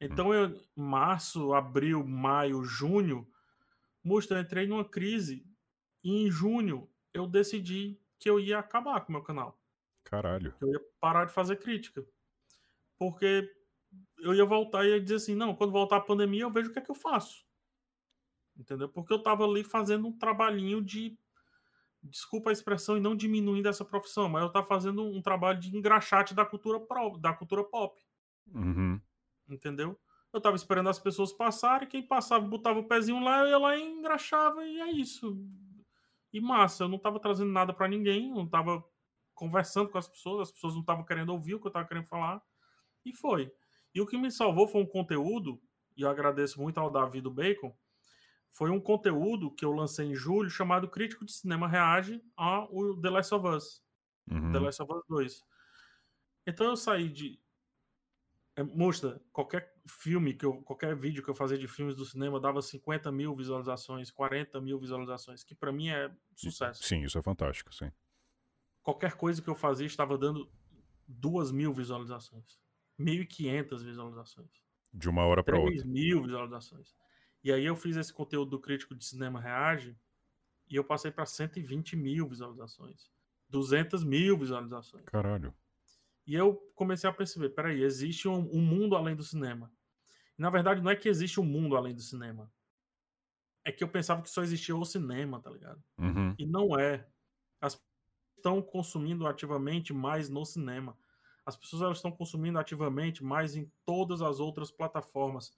Então, eu, março, abril, maio, junho, mostra, eu entrei numa crise. E em junho, eu decidi que eu ia acabar com o meu canal. Caralho. Que eu ia parar de fazer crítica. Porque eu ia voltar e ia dizer assim: não, quando voltar a pandemia, eu vejo o que é que eu faço. Entendeu? Porque eu tava ali fazendo um trabalhinho de. Desculpa a expressão e não diminuindo essa profissão, mas eu tava fazendo um trabalho de engraxate da cultura, pro, da cultura pop. Uhum. Entendeu? Eu tava esperando as pessoas passarem, quem passava botava o pezinho lá, eu ia lá e engraxava, e é isso. E massa, eu não tava trazendo nada para ninguém, não tava conversando com as pessoas, as pessoas não estavam querendo ouvir o que eu tava querendo falar, e foi. E o que me salvou foi um conteúdo, e eu agradeço muito ao Davi do Bacon, foi um conteúdo que eu lancei em julho chamado Crítico de Cinema Reage ao The Last of Us. Uhum. The Last of Us 2. Então eu saí de. É, mostra, qualquer filme, que eu, qualquer vídeo que eu fazia de filmes do cinema dava 50 mil visualizações, 40 mil visualizações, que para mim é sucesso. Sim, isso é fantástico, sim. Qualquer coisa que eu fazia estava dando 2 mil visualizações, 1.500 visualizações. De uma hora para outra. 3 mil visualizações. E aí eu fiz esse conteúdo do Crítico de Cinema Reage e eu passei para 120 mil visualizações. 200 mil visualizações. Caralho. E eu comecei a perceber, peraí, existe um, um mundo além do cinema. E, na verdade, não é que existe um mundo além do cinema. É que eu pensava que só existia o cinema, tá ligado? Uhum. E não é. As pessoas estão consumindo ativamente mais no cinema. As pessoas elas estão consumindo ativamente mais em todas as outras plataformas.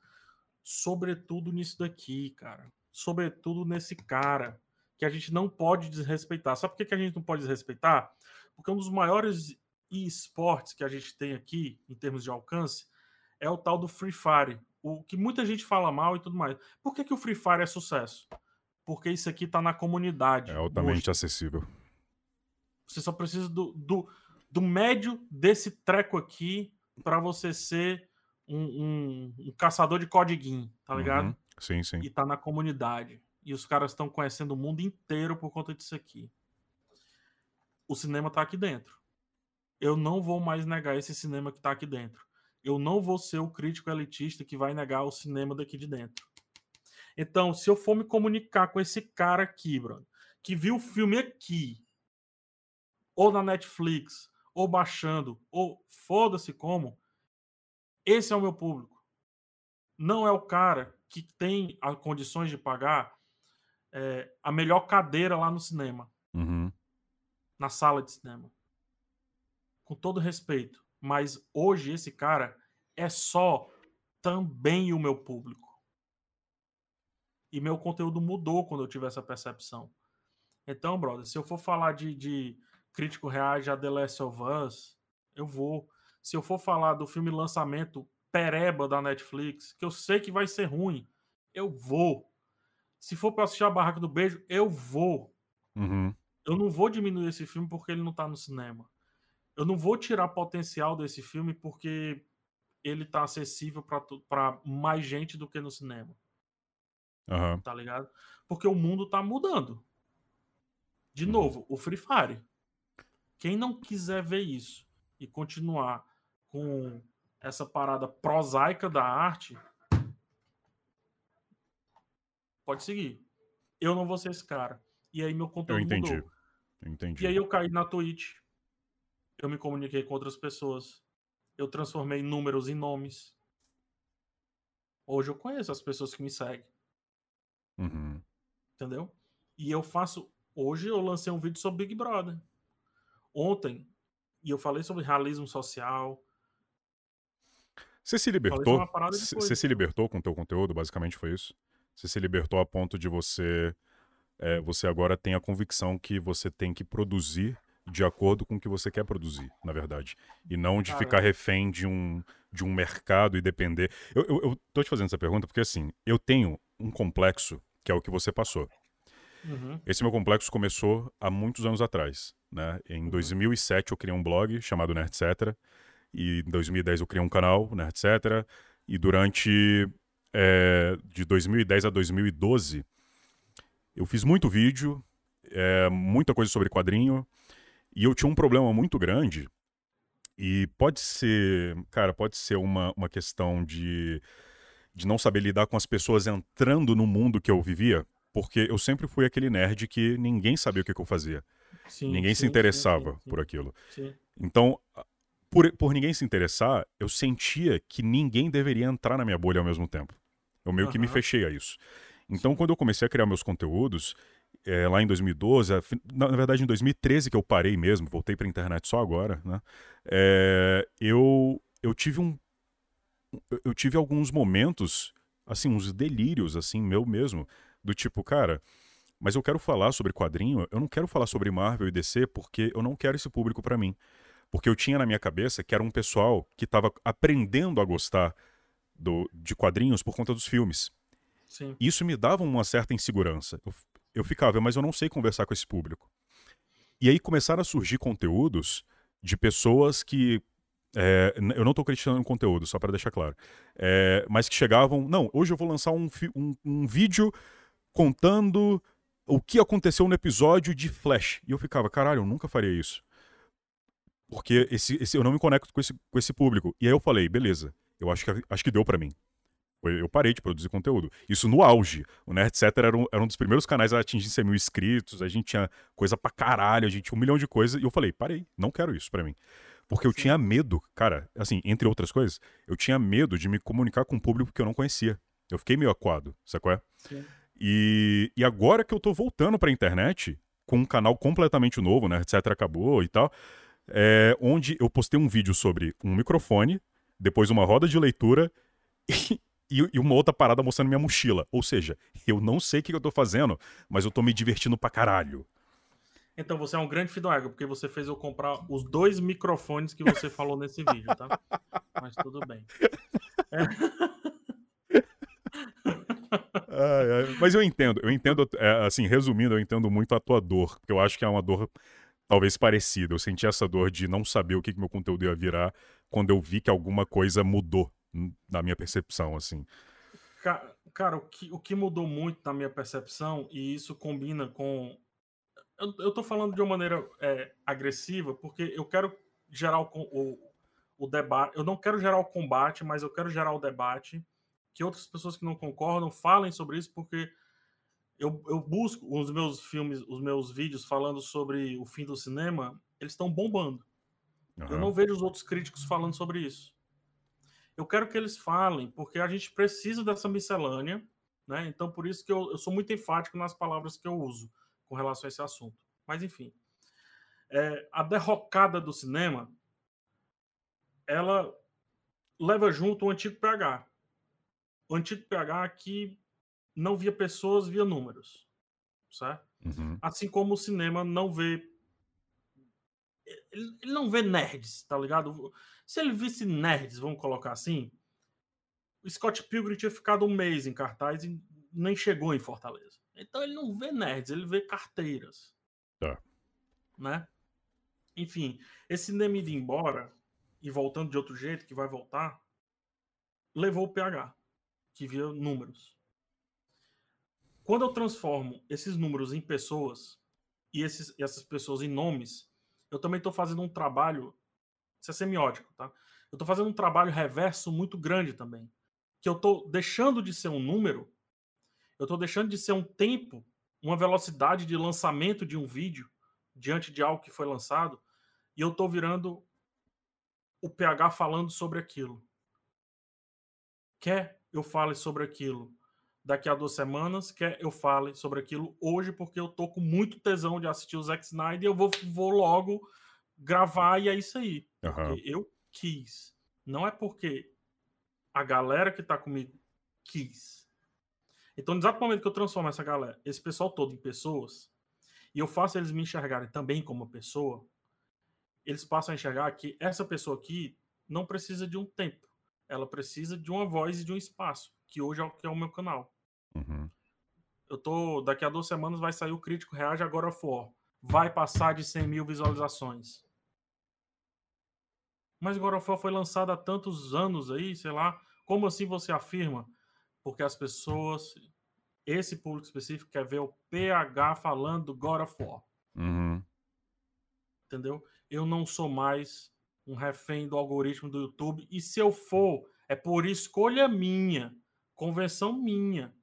Sobretudo nisso daqui, cara. Sobretudo nesse cara. Que a gente não pode desrespeitar. Sabe por que a gente não pode desrespeitar? Porque um dos maiores esportes que a gente tem aqui, em termos de alcance, é o tal do Free Fire. O que muita gente fala mal e tudo mais. Por que, que o Free Fire é sucesso? Porque isso aqui tá na comunidade. É altamente hoje. acessível. Você só precisa do, do, do médio desse treco aqui para você ser um, um, um, caçador de codiguinho, tá ligado? Uhum. Sim, sim. E tá na comunidade. E os caras estão conhecendo o mundo inteiro por conta disso aqui. O cinema tá aqui dentro. Eu não vou mais negar esse cinema que tá aqui dentro. Eu não vou ser o crítico elitista que vai negar o cinema daqui de dentro. Então, se eu for me comunicar com esse cara aqui, Bruno, que viu o filme aqui, ou na Netflix, ou baixando, ou foda-se como, esse é o meu público. Não é o cara que tem as condições de pagar é, a melhor cadeira lá no cinema, uhum. na sala de cinema. Com todo respeito, mas hoje esse cara é só também o meu público. E meu conteúdo mudou quando eu tive essa percepção. Então, brother, se eu for falar de, de crítico reage a The Last of Us, eu vou. Se eu for falar do filme lançamento pereba da Netflix, que eu sei que vai ser ruim, eu vou. Se for para assistir a Barraca do Beijo, eu vou. Uhum. Eu não vou diminuir esse filme porque ele não tá no cinema. Eu não vou tirar potencial desse filme porque ele tá acessível para mais gente do que no cinema. Uhum. Tá ligado? Porque o mundo tá mudando. De uhum. novo, o Free Fire. Quem não quiser ver isso e continuar com essa parada prosaica da arte, pode seguir. Eu não vou ser esse cara. E aí meu conteúdo eu entendi. mudou. Entendi. E aí eu caí na Twitch. Eu me comuniquei com outras pessoas. Eu transformei números em nomes. Hoje eu conheço as pessoas que me seguem. Uhum. Entendeu? E eu faço. Hoje eu lancei um vídeo sobre Big Brother. Ontem. E eu falei sobre realismo social. Você se libertou? Você se libertou com o teu conteúdo? Basicamente foi isso? Você se libertou a ponto de você. É, você agora tem a convicção que você tem que produzir de acordo com o que você quer produzir, na verdade. E não de ficar refém de um, de um mercado e depender. Eu, eu, eu, tô te fazendo essa pergunta porque, assim, eu tenho um complexo que é o que você passou. Uhum. Esse meu complexo começou há muitos anos atrás. Né? Em uhum. 2007 eu criei um blog chamado Nerdcetera. E em 2010 eu criei um canal, Nerdcetera. E durante é, de 2010 a 2012, eu fiz muito vídeo, é, muita coisa sobre quadrinho, e eu tinha um problema muito grande. E pode ser, cara, pode ser uma, uma questão de, de não saber lidar com as pessoas entrando no mundo que eu vivia, porque eu sempre fui aquele nerd que ninguém sabia o que, que eu fazia. Sim, ninguém sim, se interessava sim, por aquilo. Então, por, por ninguém se interessar, eu sentia que ninguém deveria entrar na minha bolha ao mesmo tempo. Eu meio uhum. que me fechei a isso. Então, quando eu comecei a criar meus conteúdos, é, lá em 2012, na, na, verdade em 2013 que eu parei mesmo, voltei para a internet só agora, né? É, eu, eu tive um. Eu tive alguns momentos, assim, uns delírios, assim, meu mesmo, do tipo, cara, mas eu quero falar sobre quadrinho, eu não quero falar sobre Marvel e DC porque eu não quero esse público para mim. Porque eu tinha na minha cabeça que era um pessoal que estava aprendendo a gostar do, de quadrinhos por conta dos filmes. Sim. Isso me dava uma certa insegurança. Eu, eu ficava, mas eu não sei conversar com esse público. E aí começaram a surgir conteúdos de pessoas que. É, eu não estou criticando o conteúdo, só para deixar claro. É, mas que chegavam. Não, hoje eu vou lançar um, um, um vídeo contando o que aconteceu no episódio de Flash. E eu ficava, caralho, eu nunca faria isso. Porque esse, esse, eu não me conecto com esse, com esse público. E aí eu falei, beleza, eu acho que, acho que deu para mim. Eu parei de produzir conteúdo. Isso no auge. O Nerd Etc. Era um, era um dos primeiros canais a atingir 100 mil inscritos. A gente tinha coisa pra caralho, a gente tinha um milhão de coisas. E eu falei, parei, não quero isso para mim. Porque eu Sim. tinha medo, cara, assim, entre outras coisas, eu tinha medo de me comunicar com um público que eu não conhecia. Eu fiquei meio aquado, sacou? Sim. E, e agora que eu tô voltando pra internet, com um canal completamente novo, né, etc. acabou e tal, é, onde eu postei um vídeo sobre um microfone, depois uma roda de leitura e, e, uma outra parada mostrando minha mochila. Ou seja, eu não sei o que eu tô fazendo, mas eu tô me divertindo pra caralho. Então você é um grande filho d'água, porque você fez eu comprar os dois microfones que você falou nesse vídeo, tá? Mas tudo bem. É. Mas eu entendo, eu entendo, é, assim, resumindo, eu entendo muito a tua dor, porque eu acho que é uma dor talvez parecida. Eu senti essa dor de não saber o que, que meu conteúdo ia virar quando eu vi que alguma coisa mudou na minha percepção, assim. Cara, cara o, que, o que mudou muito na minha percepção, e isso combina com. Eu, eu tô falando de uma maneira é, agressiva, porque eu quero gerar o, o, o debate. Eu não quero gerar o combate, mas eu quero gerar o debate. Que outras pessoas que não concordam falem sobre isso, porque eu, eu busco os meus filmes, os meus vídeos falando sobre o fim do cinema, eles estão bombando. Uhum. Eu não vejo os outros críticos falando sobre isso. Eu quero que eles falem, porque a gente precisa dessa miscelânea, né? Então, por isso que eu, eu sou muito enfático nas palavras que eu uso com relação a esse assunto. Mas, enfim, é, a derrocada do cinema, ela leva junto o antigo PH. O antigo PH que não via pessoas, via números. Certo? Uhum. Assim como o cinema não vê. Ele não vê nerds, tá ligado? Se ele visse nerds, vamos colocar assim, o Scott Pilgrim tinha ficado um mês em cartaz e nem chegou em Fortaleza. Então ele não vê nerds, ele vê carteiras. Tá. Né? Enfim, esse cinema indo embora e voltando de outro jeito, que vai voltar, levou o PH, que via números. Quando eu transformo esses números em pessoas e esses, essas pessoas em nomes, eu também estou fazendo um trabalho. Isso é semiótico, tá? Eu estou fazendo um trabalho reverso muito grande também. Que eu estou deixando de ser um número, eu estou deixando de ser um tempo, uma velocidade de lançamento de um vídeo diante de algo que foi lançado, e eu estou virando o PH falando sobre aquilo. Quer eu fale sobre aquilo daqui a duas semanas, quer eu fale sobre aquilo hoje, porque eu tô com muito tesão de assistir o Zack Snyder e eu vou, vou logo gravar e é isso aí. Uhum. eu quis. Não é porque a galera que tá comigo quis. Então, no exato momento que eu transformo essa galera, esse pessoal todo em pessoas, e eu faço eles me enxergarem também como uma pessoa, eles passam a enxergar que essa pessoa aqui não precisa de um tempo. Ela precisa de uma voz e de um espaço que hoje é o que é o meu canal. Uhum. Eu tô. Daqui a duas semanas vai sair o Crítico Reage Agora For. Vai passar de 100 mil visualizações. Mas God of War foi lançado há tantos anos aí, sei lá. Como assim você afirma porque as pessoas, esse público específico, quer ver o PH falando do God of War. Uhum. Entendeu? Eu não sou mais um refém do algoritmo do YouTube. E se eu for, é por escolha minha, convenção minha.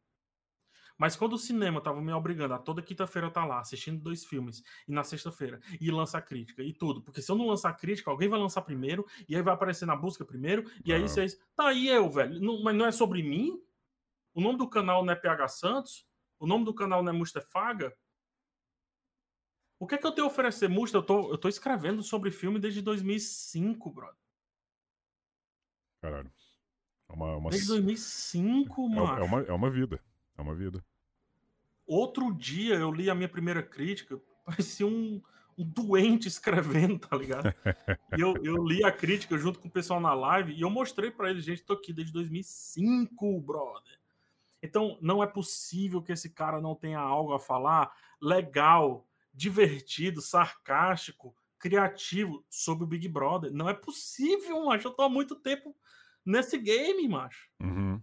Mas quando o cinema tava me obrigando a toda quinta-feira estar tá lá assistindo dois filmes e na sexta-feira e lançar crítica e tudo, porque se eu não lançar crítica, alguém vai lançar primeiro e aí vai aparecer na busca primeiro e aí vocês, tá aí eu, velho, não, mas não é sobre mim? O nome do canal não é PH Santos? O nome do canal não é Mustafaga? O que é que eu tenho a oferecer? Musta, eu tô, eu tô escrevendo sobre filme desde 2005, brother. Caralho. É uma, uma... Desde 2005, é, mano. É uma, é uma vida. É uma vida. Outro dia eu li a minha primeira crítica, parecia um, um doente escrevendo, tá ligado? e eu, eu li a crítica junto com o pessoal na live e eu mostrei para eles, gente, tô aqui desde 2005, brother. Então, não é possível que esse cara não tenha algo a falar legal, divertido, sarcástico, criativo sobre o Big Brother. Não é possível, macho. Eu tô há muito tempo nesse game, macho. Uhum.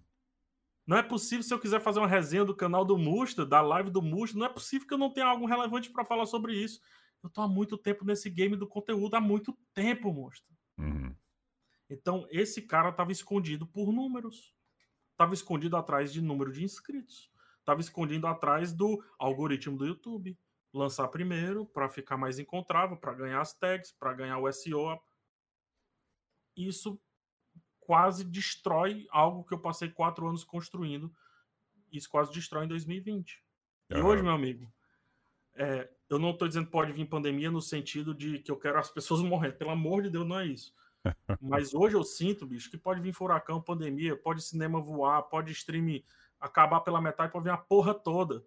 Não é possível se eu quiser fazer uma resenha do canal do Musta, da live do Musta, não é possível que eu não tenha algo relevante para falar sobre isso. Eu tô há muito tempo nesse game do conteúdo, há muito tempo, Musta. Uhum. Então, esse cara tava escondido por números. Tava escondido atrás de número de inscritos. Tava escondido atrás do algoritmo do YouTube. Lançar primeiro para ficar mais encontrável, para ganhar as tags, para ganhar o SEO. Isso quase destrói algo que eu passei quatro anos construindo. Isso quase destrói em 2020. Uhum. E hoje, meu amigo, é, eu não estou dizendo que pode vir pandemia no sentido de que eu quero as pessoas morrendo. Pelo amor de Deus, não é isso. Mas hoje eu sinto, bicho, que pode vir furacão, pandemia, pode cinema voar, pode stream acabar pela metade, pode vir a porra toda.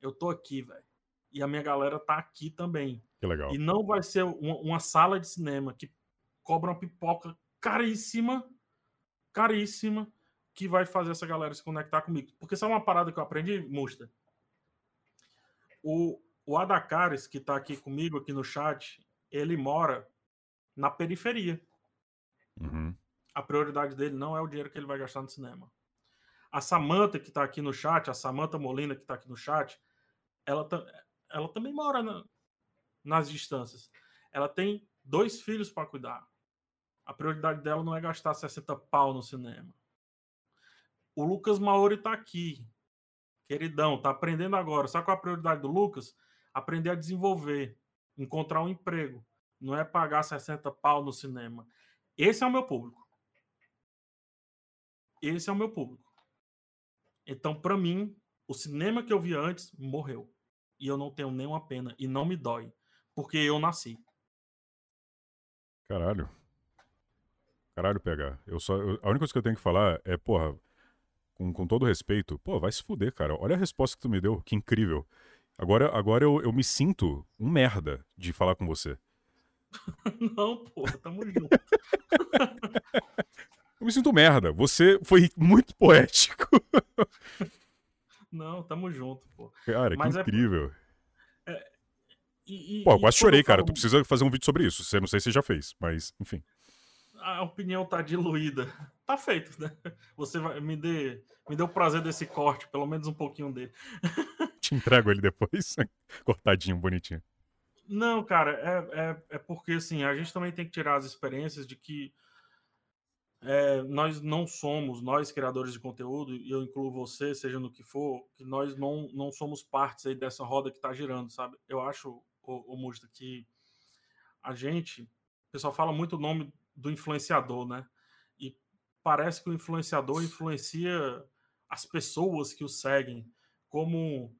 Eu tô aqui, velho. E a minha galera tá aqui também. Que legal. E não vai ser uma, uma sala de cinema que cobra uma pipoca caríssima caríssima que vai fazer essa galera se conectar comigo. Porque é uma parada que eu aprendi, Musta. O, o Adacares, que está aqui comigo, aqui no chat, ele mora na periferia. Uhum. A prioridade dele não é o dinheiro que ele vai gastar no cinema. A Samanta, que está aqui no chat, a Samanta Molina, que está aqui no chat, ela, ela também mora na, nas distâncias. Ela tem dois filhos para cuidar. A prioridade dela não é gastar 60 pau no cinema. O Lucas Maori tá aqui. Queridão, tá aprendendo agora. Sabe qual é a prioridade do Lucas? Aprender a desenvolver, encontrar um emprego. Não é pagar 60 pau no cinema. Esse é o meu público. Esse é o meu público. Então, para mim, o cinema que eu vi antes morreu. E eu não tenho nenhuma pena. E não me dói. Porque eu nasci. Caralho. Caralho, PH. Eu só, eu, a única coisa que eu tenho que falar é, porra, com, com todo respeito, pô, vai se fuder, cara. Olha a resposta que tu me deu, que incrível. Agora, agora eu, eu me sinto um merda de falar com você. Não, pô, tamo junto. eu me sinto merda. Você foi muito poético. Não, tamo junto, pô. Cara, Mas que é incrível. É... É... E, e, pô, quase chorei, cara. Falo... Tu precisa fazer um vídeo sobre isso. Você não sei se você já fez, mas enfim a opinião tá diluída. Tá feito, né? Você vai me dê, me dê o prazer desse corte, pelo menos um pouquinho dele. Te entrego ele depois, cortadinho, bonitinho. Não, cara, é, é, é porque assim, a gente também tem que tirar as experiências de que é, nós não somos, nós criadores de conteúdo, e eu incluo você, seja no que for, que nós não, não somos partes aí dessa roda que tá girando, sabe? Eu acho, o, o Musta, que a gente, o pessoal fala muito o nome do influenciador, né? E parece que o influenciador influencia as pessoas que o seguem, como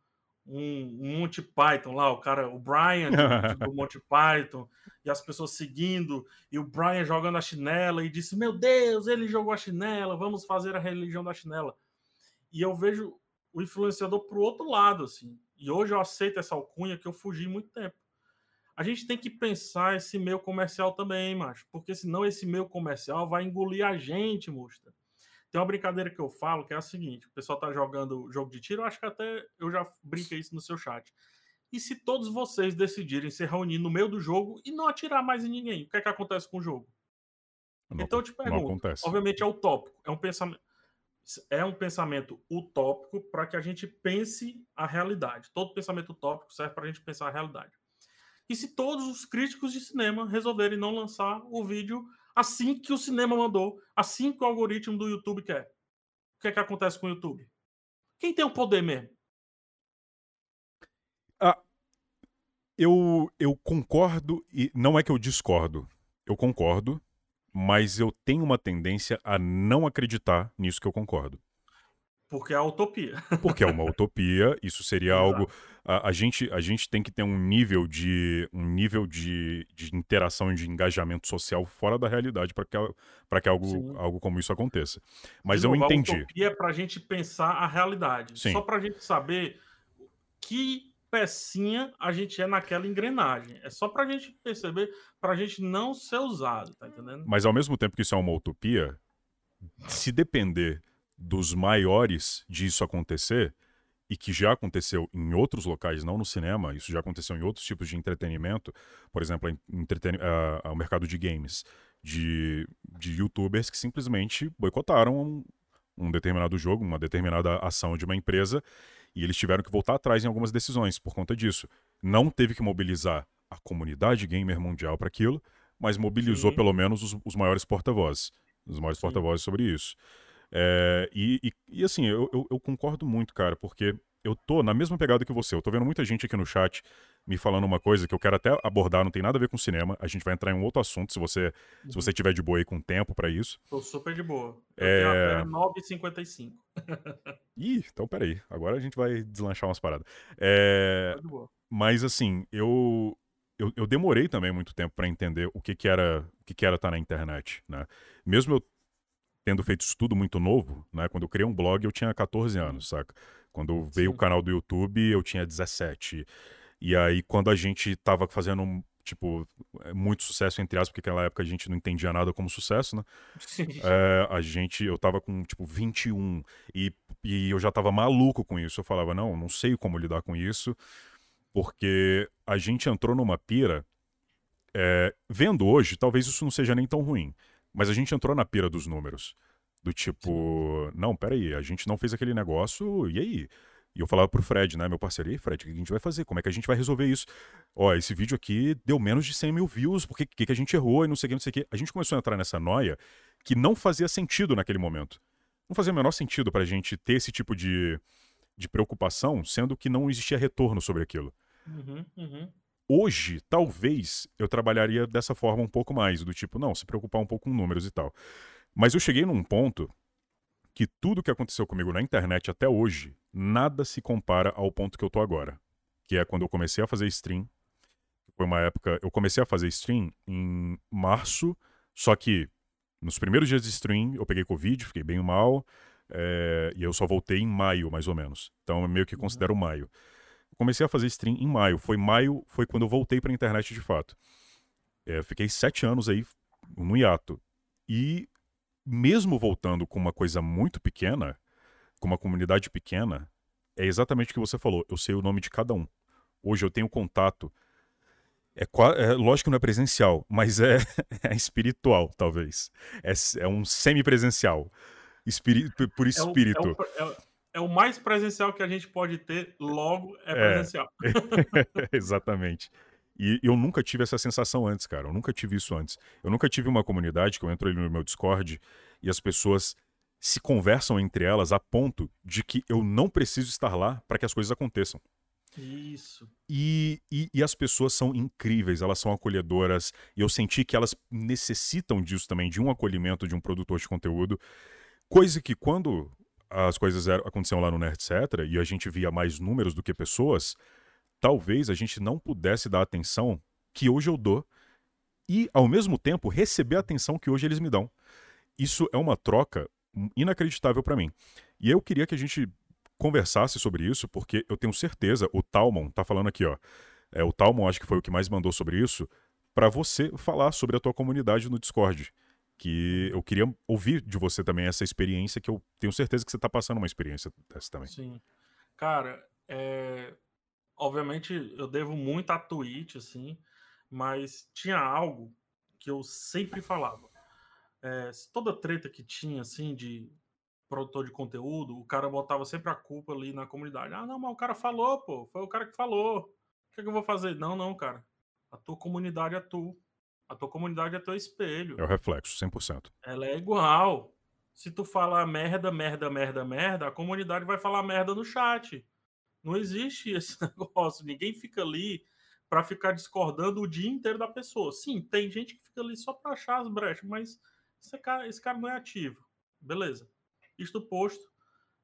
um, um Monty Python lá, o cara, o Brian do, Monty Python, e as pessoas seguindo, e o Brian jogando a chinela, e disse: Meu Deus, ele jogou a chinela, vamos fazer a religião da chinela. E eu vejo o influenciador pro outro lado, assim. E hoje eu aceito essa alcunha que eu fugi muito tempo a gente tem que pensar esse meio comercial também, macho, porque senão esse meio comercial vai engolir a gente, Musta. Tem uma brincadeira que eu falo que é a seguinte: o pessoal tá jogando jogo de tiro, acho que até eu já brinquei isso no seu chat. E se todos vocês decidirem se reunir no meio do jogo e não atirar mais em ninguém, o que é que acontece com o jogo? Não, então eu te pergunto, obviamente é utópico, é um pensamento. é um pensamento utópico para que a gente pense a realidade. Todo pensamento utópico serve para a gente pensar a realidade. E se todos os críticos de cinema resolverem não lançar o vídeo assim que o cinema mandou, assim que o algoritmo do YouTube quer, o que é que acontece com o YouTube? Quem tem o poder mesmo? Ah, eu, eu concordo e não é que eu discordo. Eu concordo mas eu tenho uma tendência a não acreditar nisso que eu concordo. Porque é a utopia. Porque é uma utopia, isso seria algo. A, a, gente, a gente tem que ter um nível de um nível de, de interação e de engajamento social fora da realidade para que, que algo, algo como isso aconteça. Mas novo, eu entendi. A utopia é para a gente pensar a realidade. Sim. Só para a gente saber que pecinha a gente é naquela engrenagem. É só pra gente perceber, pra gente não ser usado, tá entendendo? Mas ao mesmo tempo que isso é uma utopia, se depender dos maiores disso acontecer, e que já aconteceu em outros locais, não no cinema, isso já aconteceu em outros tipos de entretenimento, por exemplo, entreten uh, o mercado de games, de, de youtubers que simplesmente boicotaram um, um determinado jogo, uma determinada ação de uma empresa e eles tiveram que voltar atrás em algumas decisões por conta disso. Não teve que mobilizar a comunidade gamer mundial para aquilo, mas mobilizou Sim. pelo menos os, os maiores porta-vozes. Os maiores porta-vozes sobre isso. É, e, e, e, assim, eu, eu, eu, concordo muito, cara, porque eu tô na mesma pegada que você. Eu tô vendo muita gente aqui no chat me falando uma coisa que eu quero até abordar, não tem nada a ver com cinema. A gente vai entrar em um outro assunto, se você, uhum. se você tiver de boa aí com tempo para isso. Tô super de boa. Eu é... tenho 9h55. Ih, então peraí. Agora a gente vai deslanchar umas paradas. É... Mas assim, eu, eu, eu, demorei também muito tempo para entender o que, que era o que, que era estar tá na internet, né? Mesmo eu tendo feito isso tudo muito novo, né? Quando eu criei um blog, eu tinha 14 anos, saca? Quando veio Sim. o canal do YouTube, eu tinha 17. E aí, quando a gente tava fazendo, tipo, é, muito sucesso, entre aspas, porque naquela época a gente não entendia nada como sucesso, né? É, a gente, eu tava com, tipo, 21. E, e eu já tava maluco com isso. Eu falava, não, não sei como lidar com isso. Porque a gente entrou numa pira. É, vendo hoje, talvez isso não seja nem tão ruim. Mas a gente entrou na pira dos números. Do tipo, Sim. não, peraí, a gente não fez aquele negócio, e aí? E eu falava pro Fred, né, meu parceiro, e aí, Fred, o que a gente vai fazer? Como é que a gente vai resolver isso? Ó, esse vídeo aqui deu menos de 100 mil views, por que, que, a gente errou e não sei o que, não sei o que. A gente começou a entrar nessa noia que não fazia sentido naquele momento. Não fazia o menor sentido pra gente ter esse tipo de, de preocupação, sendo que não existia retorno sobre aquilo. Uhum, uhum. Hoje, talvez, eu trabalharia dessa forma um pouco mais, do tipo, não, se preocupar um pouco com números e tal. Mas eu cheguei num ponto que tudo que aconteceu comigo na internet até hoje, nada se compara ao ponto que eu tô agora. Que é quando eu comecei a fazer stream. Foi uma época. Eu comecei a fazer stream em março, só que nos primeiros dias de stream eu peguei Covid, fiquei bem mal. É, e eu só voltei em maio, mais ou menos. Então eu meio que uhum. considero maio. Comecei a fazer stream em maio. Foi maio, foi quando eu voltei pra internet de fato. É, fiquei sete anos aí no hiato. E mesmo voltando com uma coisa muito pequena, com uma comunidade pequena, é exatamente o que você falou. Eu sei o nome de cada um. Hoje eu tenho contato. É, é lógico que não é presencial, mas é, é espiritual, talvez. É, é um semi-presencial. Espiri por espírito. É o, é, o, é o, mais presencial que a gente pode ter, logo é, é. presencial. exatamente. E eu nunca tive essa sensação antes, cara. Eu nunca tive isso antes. Eu nunca tive uma comunidade que eu entro ali no meu Discord e as pessoas se conversam entre elas a ponto de que eu não preciso estar lá para que as coisas aconteçam. Isso. E, e, e, as pessoas são incríveis, elas são acolhedoras. E eu senti que elas necessitam disso também, de um acolhimento de um produtor de conteúdo. Coisa que quando as coisas eram, aconteciam lá no Nerd Etc. e a gente via mais números do que pessoas, talvez a gente não pudesse dar atenção que hoje eu dou e, ao mesmo tempo, receber a atenção que hoje eles me dão. Isso é uma troca inacreditável para mim. E eu queria que a gente conversasse sobre isso, porque eu tenho certeza, o Talmon tá falando aqui, ó. É, o Talmon acho que foi o que mais mandou sobre isso, para você falar sobre a tua comunidade no Discord. Que eu queria ouvir de você também essa experiência, que eu tenho certeza que você tá passando uma experiência dessa também. Sim. Cara, é, obviamente eu devo muito a Twitch, assim, mas tinha algo que eu sempre falava. É, toda treta que tinha, assim, de produtor de conteúdo, o cara botava sempre a culpa ali na comunidade. Ah, não, mas o cara falou, pô, foi o cara que falou. O que, é que eu vou fazer? Não, não, cara. A tua comunidade é. A tua comunidade é teu espelho. É o reflexo, 100%. Ela é igual. Se tu falar merda, merda, merda, merda, a comunidade vai falar merda no chat. Não existe esse negócio. Ninguém fica ali para ficar discordando o dia inteiro da pessoa. Sim, tem gente que fica ali só para achar as brechas, mas esse cara, esse cara não é ativo. Beleza. Isto posto,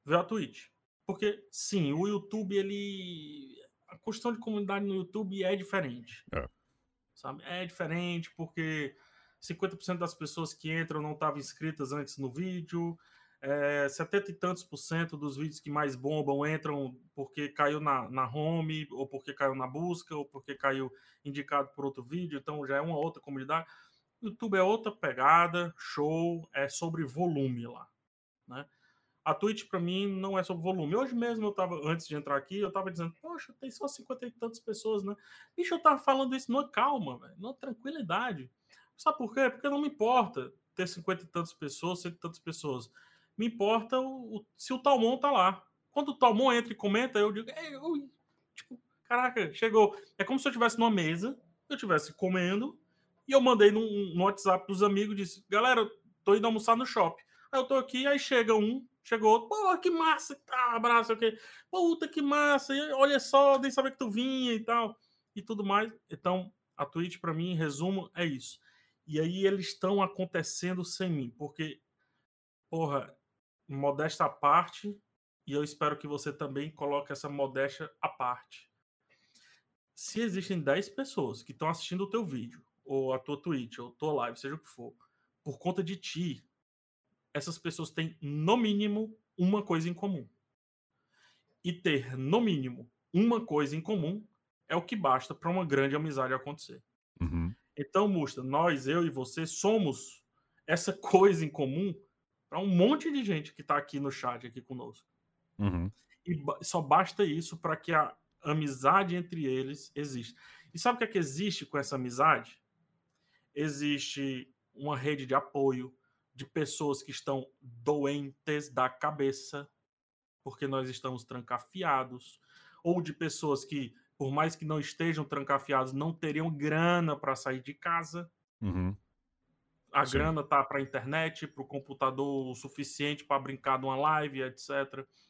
vê a Twitch. Porque, sim, o YouTube, ele. A questão de comunidade no YouTube é diferente. É. Sabe? É diferente porque 50% das pessoas que entram não estavam inscritas antes no vídeo. É, 70 e tantos por cento dos vídeos que mais bombam entram porque caiu na, na home, ou porque caiu na busca, ou porque caiu indicado por outro vídeo, então já é uma outra comunidade. YouTube é outra pegada, show, é sobre volume lá, né? A Twitch para mim não é sobre volume. Hoje mesmo eu tava, antes de entrar aqui, eu tava dizendo, poxa, tem só 50 e tantas pessoas, né? Bicho, eu tava falando isso numa calma, véio, numa tranquilidade. Sabe por quê? Porque não me importa ter 50 e tantas pessoas, 100 e tantas pessoas me importa o, o, se o Talmon tá lá. Quando o Talmon entra e comenta, eu digo, tipo, caraca, chegou. É como se eu estivesse numa mesa, eu estivesse comendo, e eu mandei no, no WhatsApp dos amigos, disse, galera, tô indo almoçar no shopping. Aí eu tô aqui, aí chega um, chegou pô, que massa, tá, abraço, ok. Puta, que massa, olha só, nem saber que tu vinha e tal, e tudo mais. Então, a Twitch, para mim, em resumo, é isso. E aí eles estão acontecendo sem mim, porque, porra, modesta à parte, e eu espero que você também coloque essa modéstia à parte. Se existem 10 pessoas que estão assistindo o teu vídeo, ou a tua Twitch, ou a tua live, seja o que for, por conta de ti, essas pessoas têm, no mínimo, uma coisa em comum. E ter, no mínimo, uma coisa em comum é o que basta para uma grande amizade acontecer. Uhum. Então, Musta, nós, eu e você, somos essa coisa em comum para um monte de gente que está aqui no chat aqui conosco. Uhum. E só basta isso para que a amizade entre eles exista. E sabe o que é que existe com essa amizade? Existe uma rede de apoio de pessoas que estão doentes da cabeça, porque nós estamos trancafiados, ou de pessoas que, por mais que não estejam trancafiados, não teriam grana para sair de casa. Uhum a Sim. grana tá para a internet, para o computador o suficiente para brincar de uma live, etc.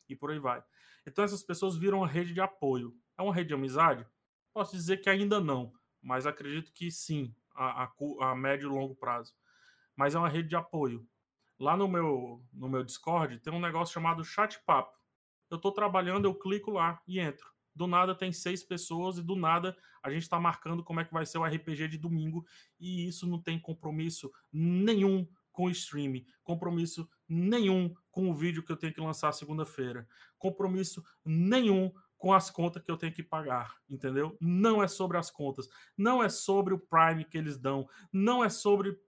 E por aí vai. Então essas pessoas viram uma rede de apoio. É uma rede de amizade? Posso dizer que ainda não, mas acredito que sim, a, a, a médio e longo prazo. Mas é uma rede de apoio. Lá no meu, no meu Discord tem um negócio chamado Chat Papo. Eu estou trabalhando, eu clico lá e entro do nada tem seis pessoas e do nada a gente está marcando como é que vai ser o RPG de domingo e isso não tem compromisso nenhum com o stream, compromisso nenhum com o vídeo que eu tenho que lançar segunda-feira, compromisso nenhum com as contas que eu tenho que pagar, entendeu? Não é sobre as contas, não é sobre o Prime que eles dão, não é sobre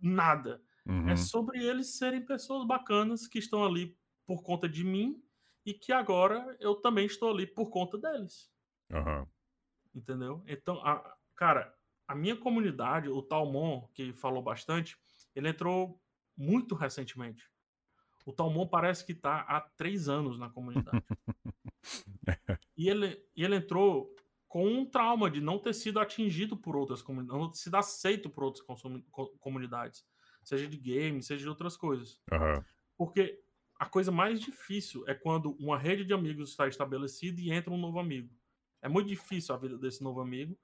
nada. É uhum. É sobre eles serem pessoas bacanas que estão ali por conta de mim e que agora eu também estou ali por conta deles. Uhum. Entendeu? Então, a, cara, a minha comunidade, o Talmon, que falou bastante, ele entrou muito recentemente. O Talmon parece que está há três anos na comunidade. e, ele, e ele entrou com um trauma de não ter sido atingido por outras comunidades, não ter sido aceito por outras comunidades, seja de games, seja de outras coisas. Uhum. Porque a coisa mais difícil é quando uma rede de amigos está estabelecida e entra um novo amigo. É muito difícil a vida desse novo amigo.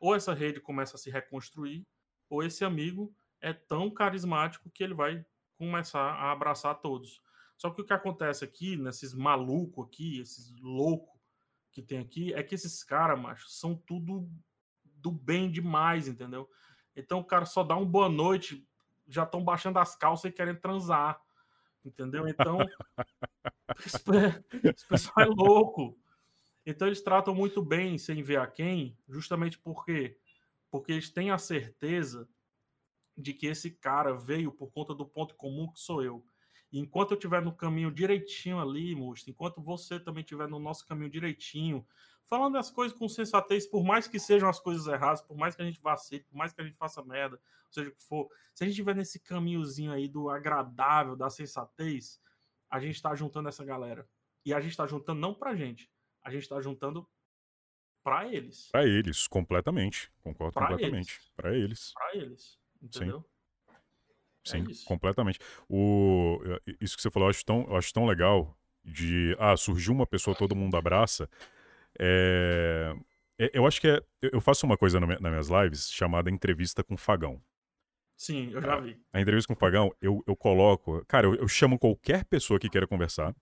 Ou essa rede começa a se reconstruir, ou esse amigo é tão carismático que ele vai começar a abraçar todos. Só que o que acontece aqui, nesses malucos aqui, esses loucos que tem aqui, é que esses caras, macho, são tudo do bem demais, entendeu? Então o cara só dá um boa noite, já estão baixando as calças e querem transar. Entendeu? Então, esse pessoal é louco. Então, eles tratam muito bem sem ver a quem, justamente porque porque eles têm a certeza de que esse cara veio por conta do ponto comum que sou eu. E enquanto eu estiver no caminho direitinho ali, Musto, enquanto você também estiver no nosso caminho direitinho, falando as coisas com sensatez, por mais que sejam as coisas erradas, por mais que a gente vacile, por mais que a gente faça merda, seja o que for, se a gente estiver nesse caminhozinho aí do agradável, da sensatez, a gente está juntando essa galera. E a gente está juntando não pra gente, a gente está juntando para eles. Para eles, completamente. Concordo pra completamente. Para eles. Para eles. Entendeu? Sim, é completamente. O, isso que você falou, eu acho tão, eu acho tão legal de ah, surgiu uma pessoa, todo mundo abraça. É, eu acho que é, eu faço uma coisa nas minhas lives chamada entrevista com Fagão. Sim, eu já vi. A, a entrevista com o Fagão, eu, eu coloco. Cara, eu, eu chamo qualquer pessoa que queira conversar.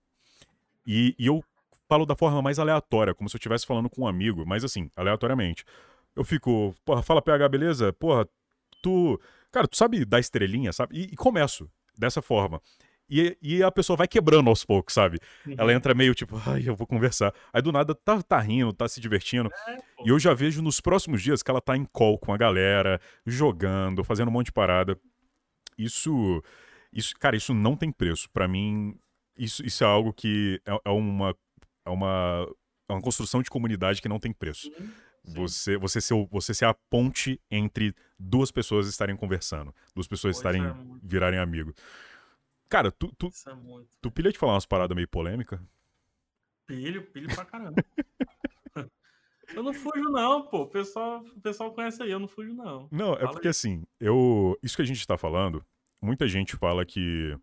E, e eu falo da forma mais aleatória, como se eu estivesse falando com um amigo, mas assim, aleatoriamente. Eu fico, porra, fala PH, beleza? Porra, tu. Cara, tu sabe dar estrelinha, sabe? E, e começo dessa forma. E, e, a pessoa vai quebrando aos poucos, sabe? Uhum. Ela entra meio tipo, ai, eu vou conversar. Aí do nada tá, tá rindo, tá se divertindo. É, e eu já vejo nos próximos dias que ela tá em call com a galera, jogando, fazendo um monte de parada. Isso. Isso, cara, isso não tem preço. para mim, isso, isso é algo que é, é uma é uma, é uma construção de comunidade que não tem preço. Sim, Você, você, ser, você ser a ponte entre duas pessoas estarem conversando, duas pessoas pois estarem é, virarem amigo. Cara, tu, tu, é tu pilha de falar umas paradas meio polêmicas? Pilho, pilho pra caramba. eu não fujo, não, pô. O pessoal, o pessoal conhece aí, eu não fujo, não. Não, é Fala é porque aí. assim, eu. Isso que a gente tá falando, muita gente fala que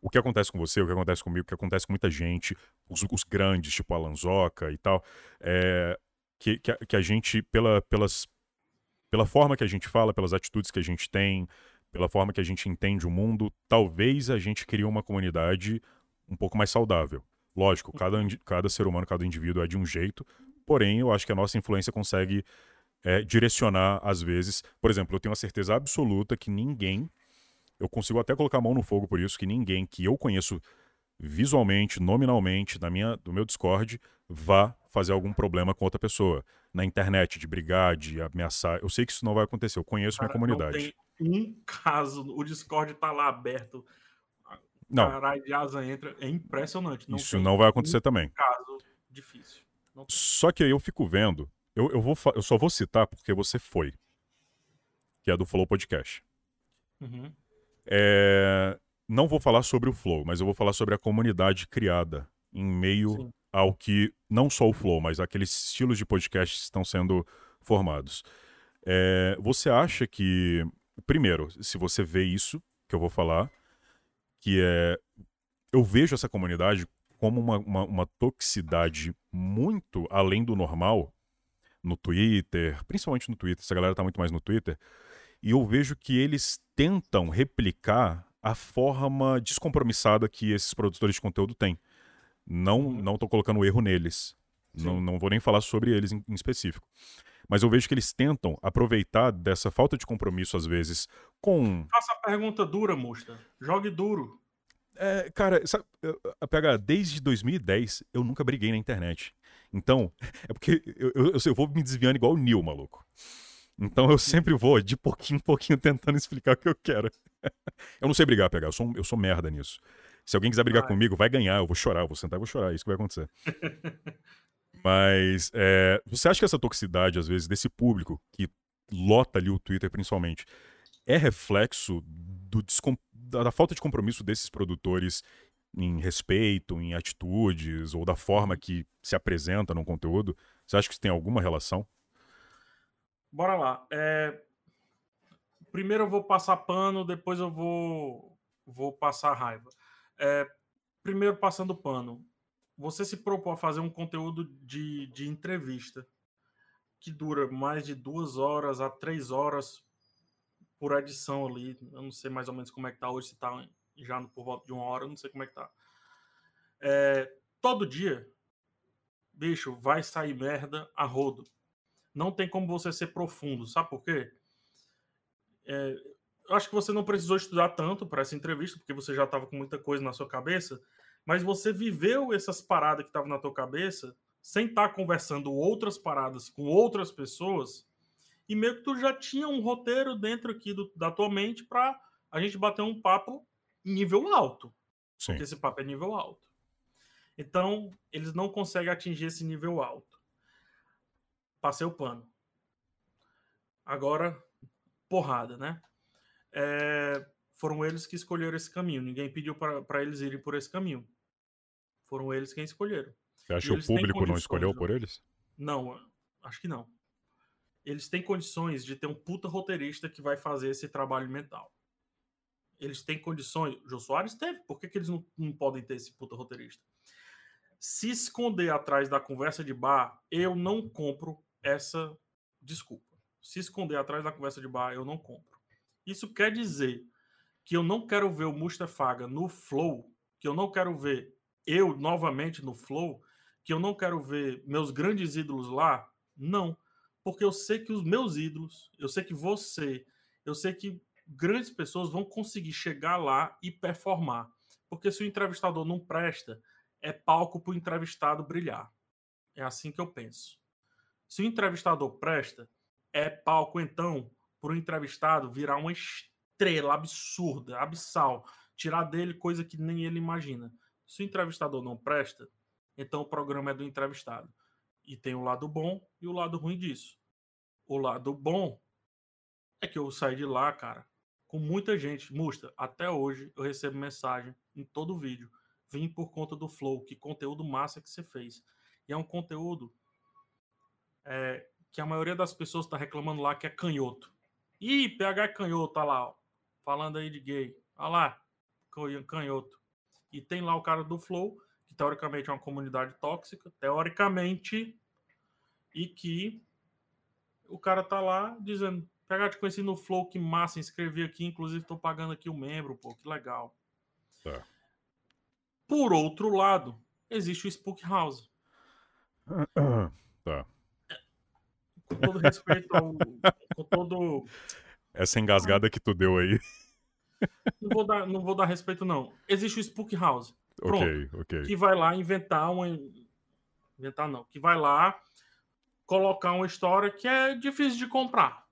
o que acontece com você, o que acontece comigo, o que acontece com muita gente, os, os grandes, tipo a Lanzoca e tal, é, que, que, a, que a gente, pela, pelas, pela forma que a gente fala, pelas atitudes que a gente tem, pela forma que a gente entende o mundo, talvez a gente crie uma comunidade um pouco mais saudável. Lógico, cada, cada ser humano, cada indivíduo é de um jeito, porém eu acho que a nossa influência consegue é, direcionar às vezes. Por exemplo, eu tenho a certeza absoluta que ninguém eu consigo até colocar a mão no fogo por isso, que ninguém que eu conheço visualmente, nominalmente, na minha, do meu Discord, vá fazer algum problema com outra pessoa. Na internet, de brigar, de ameaçar. Eu sei que isso não vai acontecer, eu conheço Cara, minha comunidade. Não tem um caso, o Discord tá lá aberto. Não. Caralho de asa entra, é impressionante. Não isso não vai acontecer um também. caso difícil. Só que aí eu fico vendo, eu, eu, vou, eu só vou citar porque você foi, que é do Flow Podcast. Uhum. É... Não vou falar sobre o Flow, mas eu vou falar sobre a comunidade criada em meio Sim. Ao que não só o Flow, mas aqueles estilos de podcast estão sendo formados. É... Você acha que, primeiro, se você vê isso que eu vou falar, que é. Eu vejo essa comunidade como uma, uma, uma toxicidade muito além do normal no Twitter, principalmente no Twitter, essa galera tá muito mais no Twitter, e eu vejo que eles tentam replicar a forma descompromissada que esses produtores de conteúdo têm. Não uhum. não estou colocando erro neles. Não, não vou nem falar sobre eles em, em, específico. Mas eu vejo que eles tentam aproveitar dessa falta de compromisso, às vezes, com. Faça a pergunta dura, Musta. Jogue duro. É, cara, sabe, PH, desde 2010 eu nunca briguei na internet. Então, é porque eu, eu, eu vou me desviando igual o Neil, maluco. Então eu sempre vou de pouquinho em pouquinho tentando explicar o que eu quero. eu não sei brigar, pegar, eu sou, eu sou merda nisso. Se alguém quiser brigar comigo, vai ganhar, eu vou chorar, eu vou sentar e vou chorar, é isso que vai acontecer. Mas é, você acha que essa toxicidade, às vezes, desse público que lota ali o Twitter principalmente, é reflexo do da falta de compromisso desses produtores em respeito, em atitudes, ou da forma que se apresenta no conteúdo? Você acha que isso tem alguma relação? Bora lá. É... Primeiro eu vou passar pano, depois eu vou, vou passar raiva. É... Primeiro, passando pano. Você se propôs a fazer um conteúdo de, de entrevista que dura mais de duas horas a três horas por edição ali. Eu não sei mais ou menos como é que tá hoje, se tá já por volta de uma hora, eu não sei como é que tá. É, todo dia, bicho, vai sair merda a rodo não tem como você ser profundo. Sabe por quê? É, acho que você não precisou estudar tanto para essa entrevista, porque você já estava com muita coisa na sua cabeça, mas você viveu essas paradas que estavam na tua cabeça sem estar tá conversando outras paradas com outras pessoas e meio que tu já tinha um roteiro dentro aqui do, da tua mente para a gente bater um papo nível alto. Sim. Porque esse papo é nível alto. Então, eles não conseguem atingir esse nível alto passei o pano. Agora, porrada, né? É, foram eles que escolheram esse caminho. Ninguém pediu para eles irem por esse caminho. Foram eles quem escolheram. Você acha que o público não escolheu por eles? Não, acho que não. Eles têm condições de ter um puta roteirista que vai fazer esse trabalho mental. Eles têm condições. Jô Soares teve. Por que, que eles não, não podem ter esse puta roteirista? Se esconder atrás da conversa de bar, eu não compro essa desculpa. Se esconder atrás da conversa de bar, eu não compro. Isso quer dizer que eu não quero ver o Mustafaga no Flow, que eu não quero ver eu novamente no Flow, que eu não quero ver meus grandes ídolos lá? Não. Porque eu sei que os meus ídolos, eu sei que você, eu sei que grandes pessoas vão conseguir chegar lá e performar. Porque se o entrevistador não presta, é palco para o entrevistado brilhar. É assim que eu penso. Se o entrevistador presta, é palco então para o entrevistado virar uma estrela absurda, abissal, tirar dele coisa que nem ele imagina. Se o entrevistador não presta, então o programa é do entrevistado. E tem o lado bom e o lado ruim disso. O lado bom é que eu saí de lá, cara, com muita gente. Musta, até hoje eu recebo mensagem em todo vídeo. Vim por conta do Flow, que conteúdo massa que você fez. E é um conteúdo é, que a maioria das pessoas está reclamando lá que é canhoto. Ih, PH é canhoto, tá lá, ó, falando aí de gay. Olha lá, canhoto. E tem lá o cara do Flow, que teoricamente é uma comunidade tóxica, teoricamente, e que o cara tá lá dizendo, pegar te conheci no Flow, que massa, inscrevi aqui, inclusive tô pagando aqui o membro, pô, que legal. Tá. Por outro lado, existe o Spook House. Tá. Com todo respeito ao. com todo. Essa engasgada que tu deu aí. Não vou dar, não vou dar respeito, não. Existe o Spook House. Pronto. Ok, ok. Que vai lá inventar uma. Inventar não. Que vai lá colocar uma história que é difícil de comprar.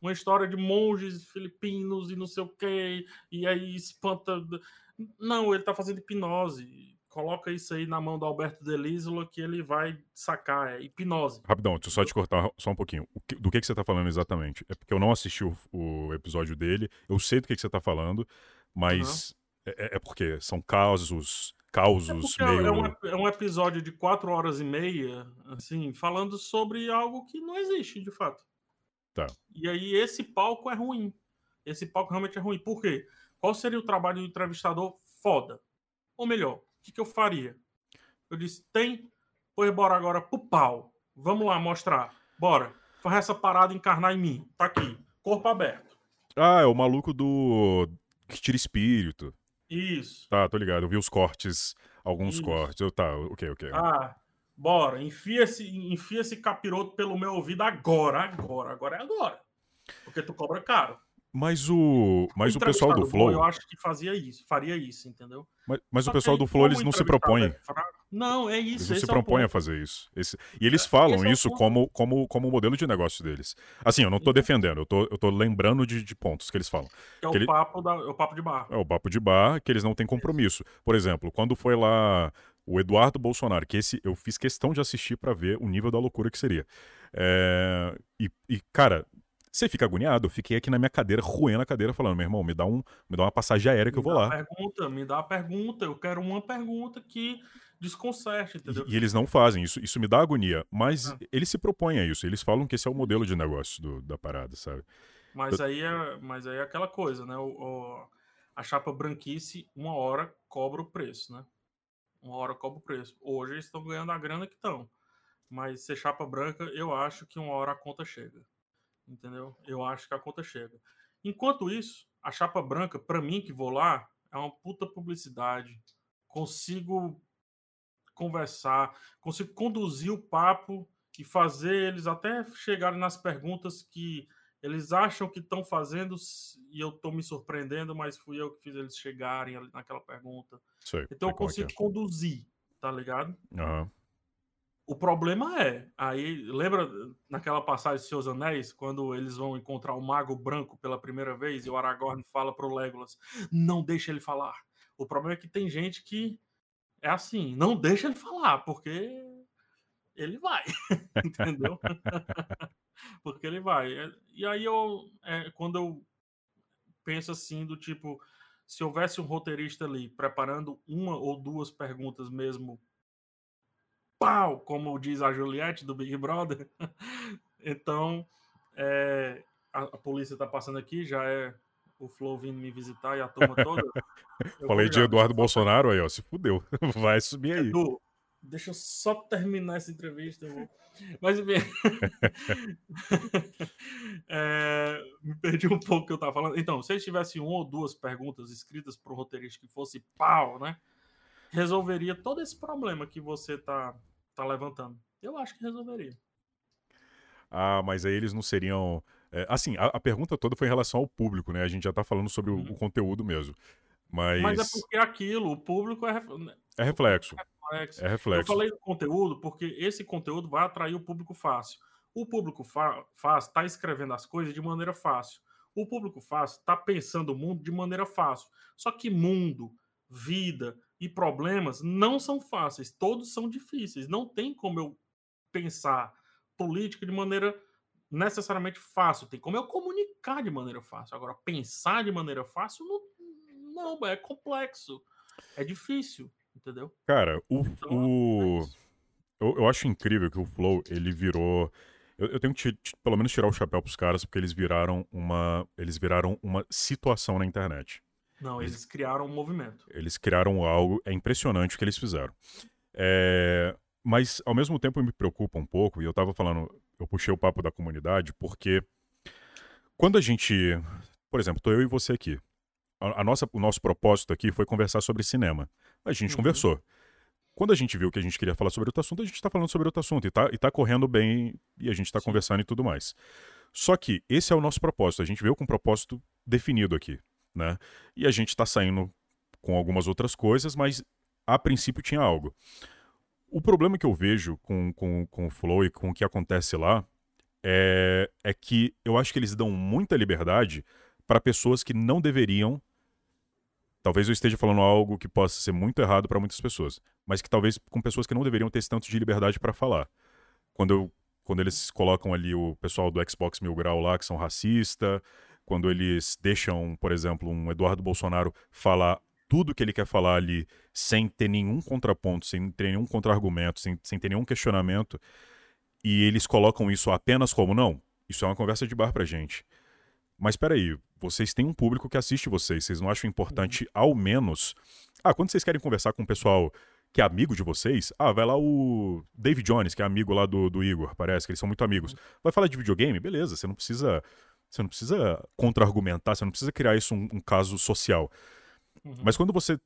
Uma história de monges filipinos e não sei o quê. E aí espanta. Não, ele tá fazendo hipnose. Coloca isso aí na mão do Alberto Delísola que ele vai sacar. É hipnose. Rapidão, deixa eu só te cortar só um pouquinho. Que, do que, que você tá falando exatamente? É porque eu não assisti o, o episódio dele. Eu sei do que, que você tá falando, mas uhum. é, é, porque são casos, causos é meio... É um, é um episódio de quatro horas e meia, assim, falando sobre algo que não existe, de fato. Tá. E aí esse palco é ruim. Esse palco realmente é ruim. Por quê? Qual seria o trabalho do entrevistador foda? Ou melhor, que, que eu faria? Eu disse, tem? Pois bora agora pro pau. Vamos lá mostrar. Bora. Faz essa parada encarnar em mim. Tá aqui. Corpo aberto. Ah, é o maluco do. que tira espírito. Isso. Tá, tô ligado. Eu vi os cortes, alguns Isso. cortes. Eu, tá, ok, ok. Ah, bora. Enfia esse, enfia esse capiroto pelo meu ouvido agora. Agora. Agora é agora. Porque tu cobra caro. Mas o, mas o, o pessoal do Flow. eu acho que fazia isso, faria isso, entendeu? Mas, mas o pessoal do Flow, eles não se propõem. É não, é isso. Eles não se é propõem a fazer isso. Esse, e eles é, falam isso como, como, como modelo de negócio deles. Assim, eu não tô uhum. defendendo, eu tô, eu tô lembrando de, de pontos que eles falam. É o, ele... papo da, é o papo de bar. É o papo de bar, que eles não têm compromisso. Por exemplo, quando foi lá o Eduardo Bolsonaro, que esse eu fiz questão de assistir para ver o nível da loucura que seria. É, e, e, cara, você fica agoniado. Eu fiquei aqui na minha cadeira, roendo a cadeira, falando, meu irmão, me dá, um, me dá uma passagem aérea que me eu vou lá. Pergunta, me dá uma pergunta. Eu quero uma pergunta que desconcerte, entendeu? E, e eles não fazem isso. Isso me dá agonia. Mas ah. eles se propõem a isso. Eles falam que esse é o modelo de negócio do, da parada, sabe? Mas, eu... aí é, mas aí é aquela coisa, né? O, o, a chapa branquice, uma hora cobra o preço, né? Uma hora cobra o preço. Hoje eles estão ganhando a grana que estão. Mas ser chapa branca, eu acho que uma hora a conta chega entendeu? Eu acho que a conta chega. Enquanto isso, a chapa branca, para mim que vou lá, é uma puta publicidade. Consigo conversar, consigo conduzir o papo e fazer eles até chegarem nas perguntas que eles acham que estão fazendo e eu estou me surpreendendo, mas fui eu que fiz eles chegarem naquela pergunta. Sei, então eu é consigo é. conduzir, tá ligado? Uhum. O problema é, aí lembra naquela passagem de Seus Anéis, quando eles vão encontrar o Mago Branco pela primeira vez e o Aragorn fala pro Legolas, não deixa ele falar. O problema é que tem gente que é assim, não deixa ele falar, porque ele vai, entendeu? porque ele vai. E aí eu, é, quando eu penso assim do tipo, se houvesse um roteirista ali preparando uma ou duas perguntas mesmo, pau, como diz a Juliette do Big Brother, então é, a, a, polícia está passando aqui, já é o Flow vindo me visitar e a turma toda. Falei de Eduardo Bolsonaro aí, ó, se fudeu, vai subir aí. Edu, deixa eu só terminar essa entrevista, irmão. Mas enfim. é, me perdi um pouco o que eu estava falando. Então, se eles tivessem uma ou duas perguntas escritas para o roteirista que fosse pau, né? Resolveria todo esse problema que você tá, tá levantando. Eu acho que resolveria. Ah, mas aí eles não seriam. É, assim, a, a, pergunta toda foi em relação ao público, né? A gente já tá falando sobre uhum. o, o, conteúdo mesmo. Mas... mas é porque aquilo, o público é, né, é reflexo reflexo. É reflexo. Eu falei do conteúdo porque esse conteúdo vai atrair o público fácil. O público fácil está escrevendo as coisas de maneira fácil. O público fácil está pensando o mundo de maneira fácil. Só que mundo, vida e problemas não são fáceis. Todos são difíceis. Não tem como eu pensar política de maneira necessariamente fácil. Tem como eu comunicar de maneira fácil. Agora, pensar de maneira fácil não, não é complexo. É difícil entendeu? Cara, o. Então, o... É eu, eu, acho incrível que o Flow, ele virou. Eu, eu tenho que pelo menos tirar o chapéu pros caras, porque eles viraram uma. Eles viraram uma situação na internet. Não, eles, eles criaram um movimento. Eles criaram algo. É impressionante o que eles fizeram. É, mas, ao mesmo tempo, me preocupa um pouco, e eu tava falando, eu puxei o papo da comunidade, porque quando a gente. Por exemplo, tô eu e você aqui. A, a nossa, o nosso propósito aqui foi conversar sobre cinema. A gente uhum. conversou. Quando a gente viu que a gente queria falar sobre outro assunto, a gente está falando sobre outro assunto e está tá correndo bem e a gente está conversando e tudo mais. Só que esse é o nosso propósito. A gente veio com um propósito definido aqui, né? E a gente está saindo com algumas outras coisas, mas a princípio tinha algo. O problema que eu vejo com, com, com o Flow e com o que acontece lá é, é que eu acho que eles dão muita liberdade para pessoas que não deveriam Talvez eu esteja falando algo que possa ser muito errado para muitas pessoas, mas que talvez com pessoas que não deveriam ter tanto de liberdade para falar. Quando, eu, quando eles colocam ali o pessoal do Xbox Mil Grau lá, que são racista, quando eles deixam, por exemplo, um Eduardo Bolsonaro falar tudo que ele quer falar ali sem ter nenhum contraponto, sem ter nenhum contra-argumento, sem, sem ter nenhum questionamento, e eles colocam isso apenas como não, isso é uma conversa de bar pra gente. Mas peraí, vocês têm um público que assiste vocês. Vocês não acham importante, uhum. ao menos. Ah, quando vocês querem conversar com o pessoal que é amigo de vocês, ah, vai lá o David Jones, que é amigo lá do, do Igor, parece que eles são muito amigos. Uhum. Vai falar de videogame? Beleza, você não precisa. Você não precisa contra-argumentar, você não precisa criar isso um, um caso social. Uhum. Mas quando você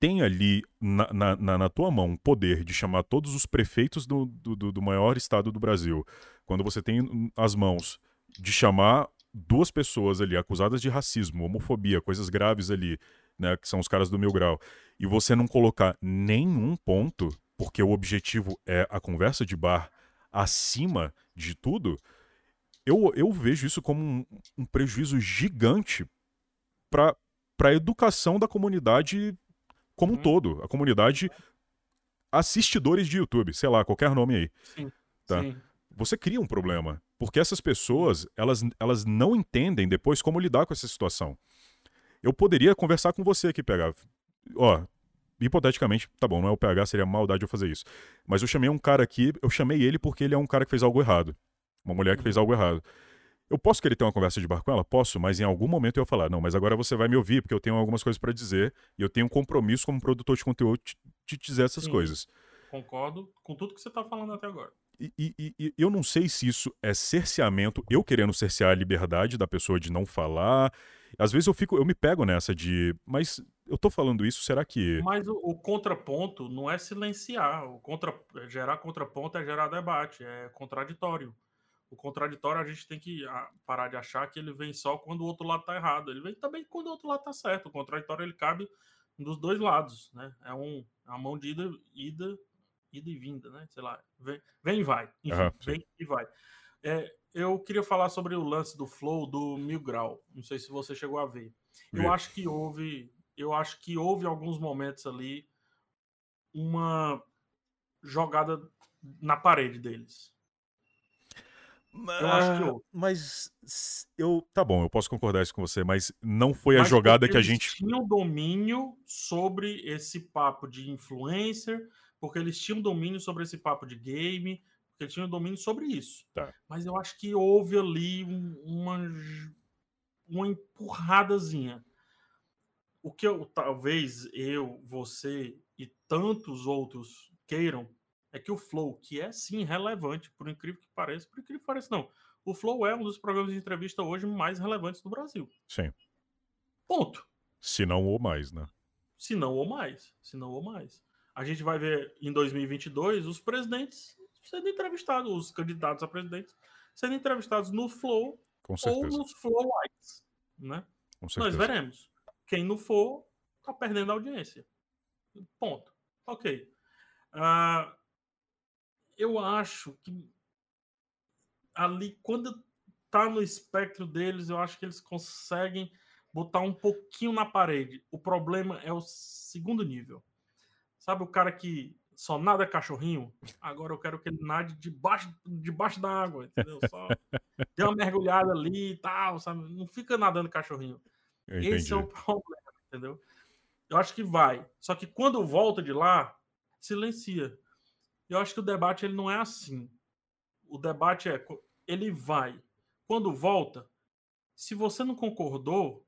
tem ali na, na, na, na, tua mão o poder de chamar todos os prefeitos do, do, do maior estado do Brasil, quando você tem as mãos de chamar duas pessoas ali acusadas de racismo, homofobia, coisas graves ali, né, que são os caras do mil grau, e você não colocar nenhum ponto, porque o objetivo é a conversa de bar acima de tudo, eu, eu vejo isso como um, um prejuízo gigante para a educação da comunidade como um uhum. todo. A comunidade assistidores de YouTube, sei lá, qualquer nome aí. Sim, tá? Sim. Você cria um problema. Porque essas pessoas, elas, elas não entendem depois como lidar com essa situação. Eu poderia conversar com você aqui, PH. Ó, hipoteticamente, tá bom, não é o PH, seria maldade eu fazer isso. Mas eu chamei um cara aqui, eu chamei ele porque ele é um cara que fez algo errado. Uma mulher que fez algo errado. Eu posso querer ter uma conversa de bar com ela? Posso, mas em algum momento eu ia falar, não, mas agora você vai me ouvir, porque eu tenho algumas coisas para dizer e eu tenho um compromisso como produtor de conteúdo de, dizer essas Sim, coisas. Concordo com tudo que você tá falando até agora. E, e, e, eu não sei se isso é cerceamento, eu querendo cercear a liberdade da pessoa de não falar. Às vezes eu fico, eu me pego nessa de, mas eu tô falando isso, será que. Mas o, o contraponto não é silenciar. O contra, gerar contraponto é gerar debate, é contraditório. O contraditório a gente tem que ah, parar de achar que ele vem só quando o outro lado tá errado. Ele vem também quando o outro lado tá certo. O contraditório ele cabe dos dois lados, né? É um, é uma mão de ida, ida ida e vinda, né? Sei lá, vem, vem e vai. Enfim, uhum, vem e vai. É, eu queria falar sobre o lance do flow do Mil Grau. Não sei se você chegou a ver. Eu acho que houve, eu acho que houve alguns momentos ali uma jogada na parede deles. Eu acho que houve. Mas s- eu. Tá bom, eu posso concordar isso com você, mas não foi a Mas jogada porque que a eles gente. tinham domínio sobre esse papo de influencer, porque eles tinham domínio sobre esse papo de game, porque eles tinham domínio sobre isso. Tá. Mas eu acho que houve ali um- uma, uma empurradazinha. O que eu, talvez eu, você e tantos outros queiram é que o Flow, que é sim relevante, por incrível que pareça, por incrível que pareça, não. O Flow é um dos programas de entrevista hoje mais relevantes do Brasil. Sim. Ponto. Se não ou mais, né? Se não ou mais. Se não ou mais. A gente vai ver em 2022 os presidentes sendo entrevistados, os candidatos a presidentes sendo entrevistados no Flow ou nos Flow Lights, né? Nós veremos. Quem não for, tá perdendo a audiência. Ponto. Ok. Ah, eu acho que ali, quando tá no espectro deles, eu acho que eles conseguem botar um pouquinho na parede. O problema é o segundo nível. Sabe o cara que só nada cachorrinho? Agora eu quero que ele nade debaixo, debaixo da água, entendeu? Só dê uma mergulhada ali e tal, sabe? Não fica nadando cachorrinho. Esse é o problema, entendeu? Eu acho que vai. Só que quando volta de lá, silencia. Eu acho que o debate ele não é assim. O debate é ele vai. Quando volta, se você não concordou,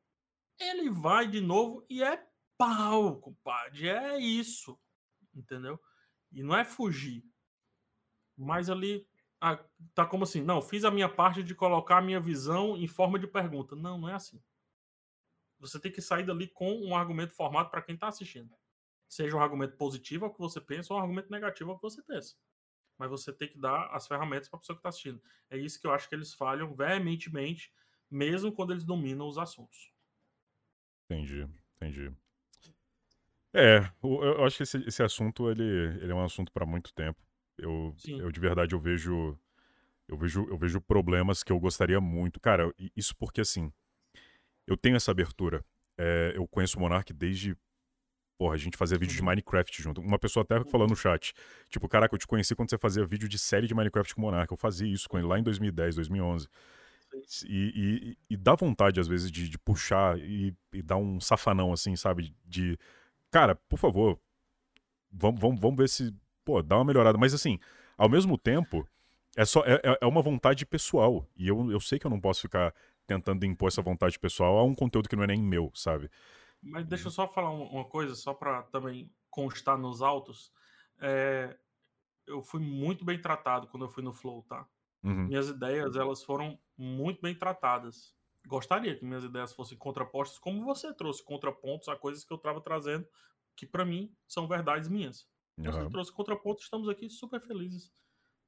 ele vai de novo e é pau, compadre. É isso. Entendeu? E não é fugir. Mas ali tá como assim, não, fiz a minha parte de colocar a minha visão em forma de pergunta. Não, não é assim. Você tem que sair dali com um argumento formado para quem está assistindo. Seja um argumento positivo ao que você pensa ou um argumento negativo ao que você pensa. Mas você tem que dar as ferramentas para a pessoa que está assistindo. É isso que eu acho que eles falham veementemente, mesmo quando eles dominam os assuntos. Entendi, entendi. É, eu acho que esse, esse assunto ele, ele é um assunto para muito tempo. Eu, Sim. eu de verdade eu vejo eu vejo eu vejo problemas que eu gostaria muito. Cara, isso porque assim, eu tenho essa abertura. É, eu conheço o Monark desde Porra, a gente fazia vídeo de Uhum. Minecraft junto. Uma pessoa até falou no chat. Tipo, caraca, eu te conheci quando você fazia vídeo de série de Minecraft com o Monark. Eu fazia isso com ele lá em 2010, 2011. E, e, e dá vontade, às vezes, de, de puxar e, e dar um safanão, assim, sabe? De, cara, por favor, vamos, vamos, vamos ver se, pô, dá uma melhorada. Mas, assim, ao mesmo tempo, é só é, é- é uma vontade pessoal. E eu, eu sei que eu não posso ficar tentando impor essa vontade pessoal a um conteúdo que não é nem meu, sabe? Mas deixa eu só falar um- uma coisa, só para também constar nos autos. É, eu fui muito bem tratado quando eu fui no Flow, tá? Uhum. Minhas ideias, elas foram muito bem tratadas. Gostaria que minhas ideias fossem contrapostas, como você trouxe contrapontos a coisas que eu estava trazendo, que para mim são verdades minhas. Você Aham. trouxe contrapontos, estamos aqui super felizes,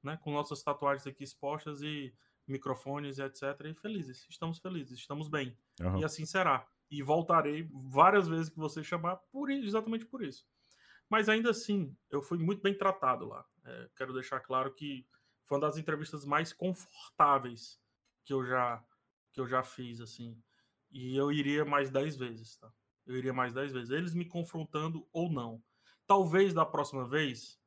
né? Com nossas tatuagens aqui expostas e microfones e etc. E felizes. Estamos felizes, estamos bem. aham. E assim será. E voltarei várias vezes que você chamar, por exatamente por isso. Mas ainda assim, eu fui muito bem tratado lá. É, quero deixar claro que foi uma das entrevistas mais confortáveis que eu já que eu já fiz, assim. E eu iria mais 10 vezes, tá? Eu iria mais 10 vezes. Eles me confrontando ou não. Talvez da próxima vez,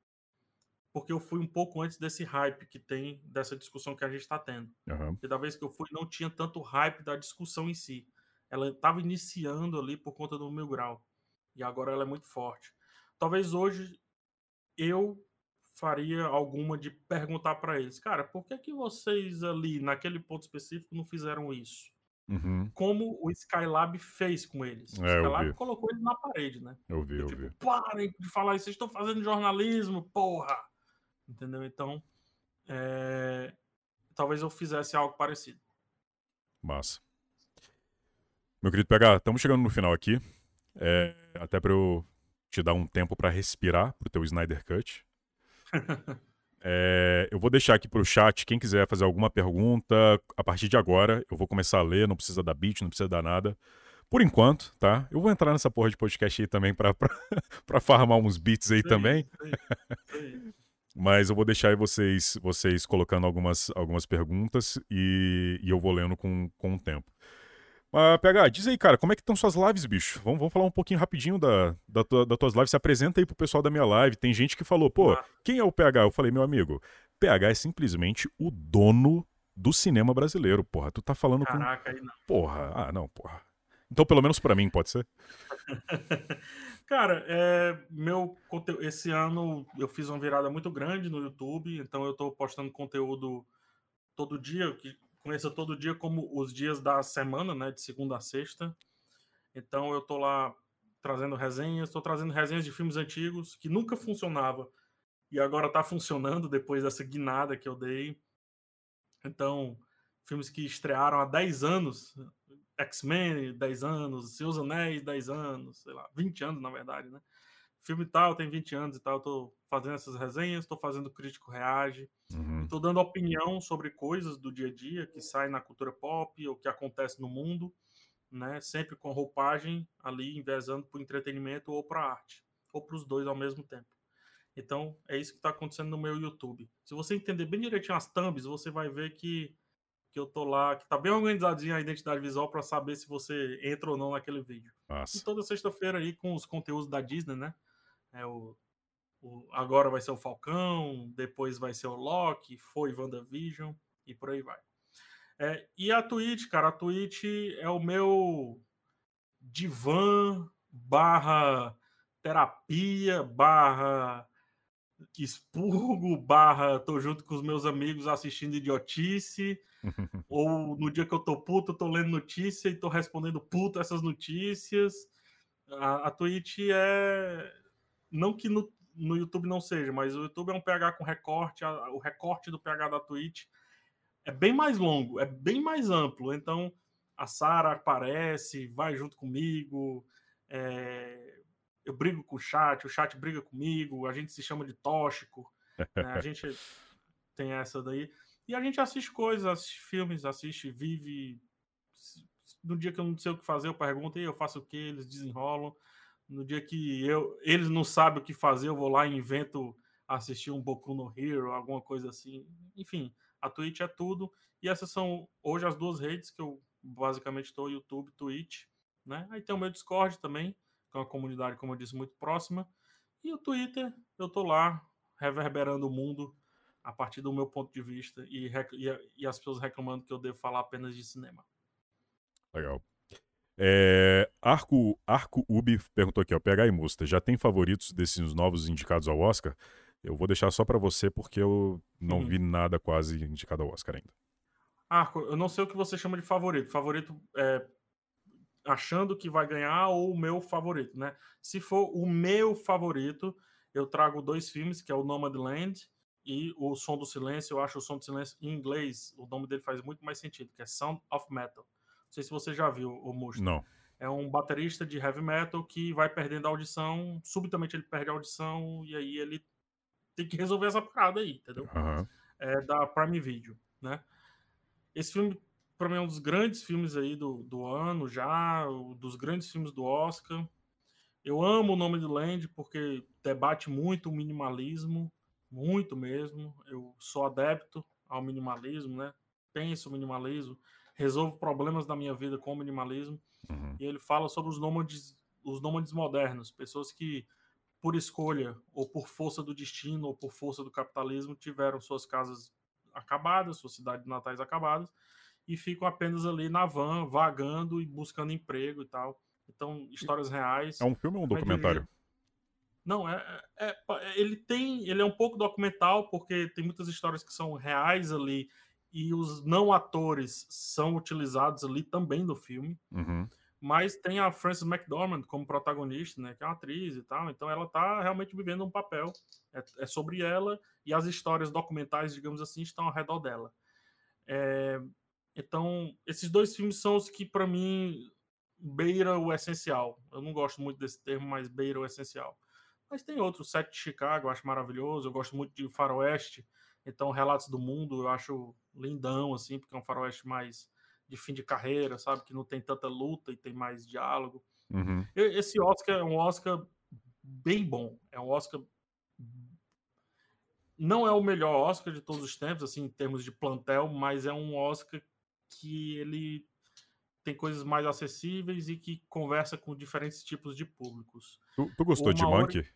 porque eu fui um pouco antes desse hype que tem dessa discussão que a gente está tendo. aham. Porque da vez que eu fui, não tinha tanto hype da discussão em si. Ela estava iniciando ali por conta do mil grau. E agora ela é muito forte. Talvez hoje eu faria alguma de perguntar para eles, cara, por que, que vocês ali, naquele ponto específico, não fizeram isso? Uhum. Como o Skylab fez com eles. O É, eu Skylab colocou eles na parede, né? Eu vi, eu tipo, vi. parem de falar isso, vocês estão fazendo jornalismo, porra! Entendeu? Então, é, talvez eu fizesse algo parecido. Massa. Meu querido PH, estamos chegando no final aqui. É, até para eu te dar um tempo para respirar pro teu Snyder Cut. É, eu vou deixar aqui pro chat, quem quiser fazer alguma pergunta, a partir de agora, eu vou começar a ler, não precisa dar beat, não precisa dar nada. Por enquanto, tá? Eu vou entrar nessa porra de podcast aí também pra, pra, pra farmar uns beats aí também. Mas eu vou deixar aí vocês, vocês colocando algumas, algumas perguntas e, e eu vou lendo com, com o tempo. Mas, PH, diz aí, cara, como é que estão suas lives, bicho? Vamos, vamos falar um pouquinho rapidinho da, da tua- das tuas lives. Se apresenta aí pro pessoal da minha live. Tem gente que falou, pô, Ah. quem é o PH? Eu falei, meu amigo, PH é simplesmente o dono do cinema brasileiro, porra. Tu tá falando Caraca, com. aí não. Porra, ah, não, porra. Então, pelo menos pra mim, pode ser? Cara, é, meu conteúdo, esse ano eu fiz uma virada muito grande no YouTube, então eu tô postando conteúdo todo dia, que conheça todo dia como os dias da semana, né, de segunda a sexta. Então eu tô lá trazendo resenhas, tô trazendo resenhas de filmes antigos que nunca funcionava e agora tá funcionando depois dessa guinada que eu dei. Então, filmes que estrearam há 10 anos, X-Men, 10 anos, Seus Anéis, 10 anos, sei lá, 20 anos na verdade, né? Filme tal tem 20 anos e tal, eu tô fazendo essas resenhas, tô fazendo crítico reage, Uhum. tô dando opinião sobre coisas do dia a dia que saem na cultura pop ou que acontece no mundo, né? Sempre com roupagem ali envezando por entretenimento ou para arte, ou para os dois ao mesmo tempo. Então, é isso que está acontecendo no meu YouTube. Se você entender bem direitinho as thumbs, você vai ver que, que eu tô lá, que tá bem organizadinha a identidade visual para saber se você entra ou não naquele vídeo. E Massa. toda sexta-feira aí com os conteúdos da Disney, né? É o, o- agora vai ser o Falcão, depois vai ser o Loki, foi WandaVision e por aí vai. É, e a Twitch, cara, a Twitch é o meu divã barra terapia barra expurgo barra tô junto com os meus amigos assistindo idiotice ou no dia que eu tô puto, eu tô lendo notícia e tô respondendo puto essas notícias. A, a Twitch é. Não que no, no YouTube não seja, mas o YouTube é um PH com recorte. a- o recorte do PH da Twitch é bem mais longo, é bem mais amplo. Então a Sara aparece, vai junto comigo. é, eu brigo com o chat, o chat briga comigo, a gente se chama de tóxico. né, A gente tem essa daí. E a gente assiste coisas, assiste filmes, assiste, vive. No dia que eu não sei o que fazer, eu pergunto, e eu faço o que? Eles desenrolam. No dia que eu, eles não sabem o que fazer, eu vou lá e invento assistir um Boku no Hero, alguma coisa assim. Enfim, a Twitch é tudo. E essas são hoje as duas redes que eu basicamente estou, YouTube, Twitch. Né? Aí tem o meu Discord também, que é uma comunidade, como eu disse, muito próxima. E o Twitter, eu tô lá reverberando o mundo a partir do meu ponto de vista e, e, e as pessoas reclamando que eu devo falar apenas de cinema. Legal. É, Arco, Arco Ubi perguntou aqui, ó, PH e Musta, já tem favoritos desses novos indicados ao Oscar? Eu vou deixar só pra você porque eu não Uhum. vi nada quase indicado ao Oscar ainda. Arco, eu não sei o que você chama de favorito. Favorito é achando que vai ganhar ou o meu favorito, né? Se for o meu favorito, eu trago dois filmes, que é o Nomadland e o Som do Silêncio. Eu acho o Som do Silêncio em inglês, o nome dele faz muito mais sentido, que é Sound of Metal. Não sei se você já viu o Musto. Não. É um baterista de heavy metal que vai perdendo a audição, subitamente ele perde a audição e aí ele tem que resolver essa parada aí, entendeu? Aham. é, da Prime Video, né? Esse filme, para mim, é um dos grandes filmes aí do, do ano já, o- dos grandes filmes do Oscar. Eu amo o nome do Land porque debate muito o minimalismo, muito mesmo. Eu sou adepto ao minimalismo, né? Penso o minimalismo, resolvo problemas da minha vida com o minimalismo. Uhum. E ele fala sobre os nômades, os nômades modernos, pessoas que, por escolha, ou por força do destino, ou por força do capitalismo, tiveram suas casas acabadas, suas cidades natais acabadas, e ficam apenas ali na van, vagando e buscando emprego e tal. Então, histórias reais. É um filme ou um Vai documentário? Não, é, é- é- ele tem, ele é um pouco documental porque tem muitas histórias que são reais ali e os não atores são utilizados ali também no filme. Uhum. Mas tem a Frances McDormand como protagonista, né? Que é uma atriz e tal. Então ela tá realmente vivendo um papel. É, é sobre ela e as histórias documentais, digamos assim, estão ao redor dela. É, então, esses dois filmes são os que, para mim, beira o essencial. Eu não gosto muito desse termo, mas beira o essencial. Mas tem outros, Sete de Chicago, eu acho maravilhoso. Eu gosto muito de Faroeste. Então, Relatos do Mundo, eu acho lindão, assim, porque é um faroeste mais de fim de carreira, sabe? Que não tem tanta luta e tem mais diálogo. Uhum. Esse Oscar é um Oscar bem bom. É um Oscar. Não é o melhor Oscar de todos os tempos, assim, em termos de plantel, mas é um Oscar que ele tem coisas mais acessíveis e que conversa com diferentes tipos de públicos. Tu, tu gostou de Uma hora- Monkey?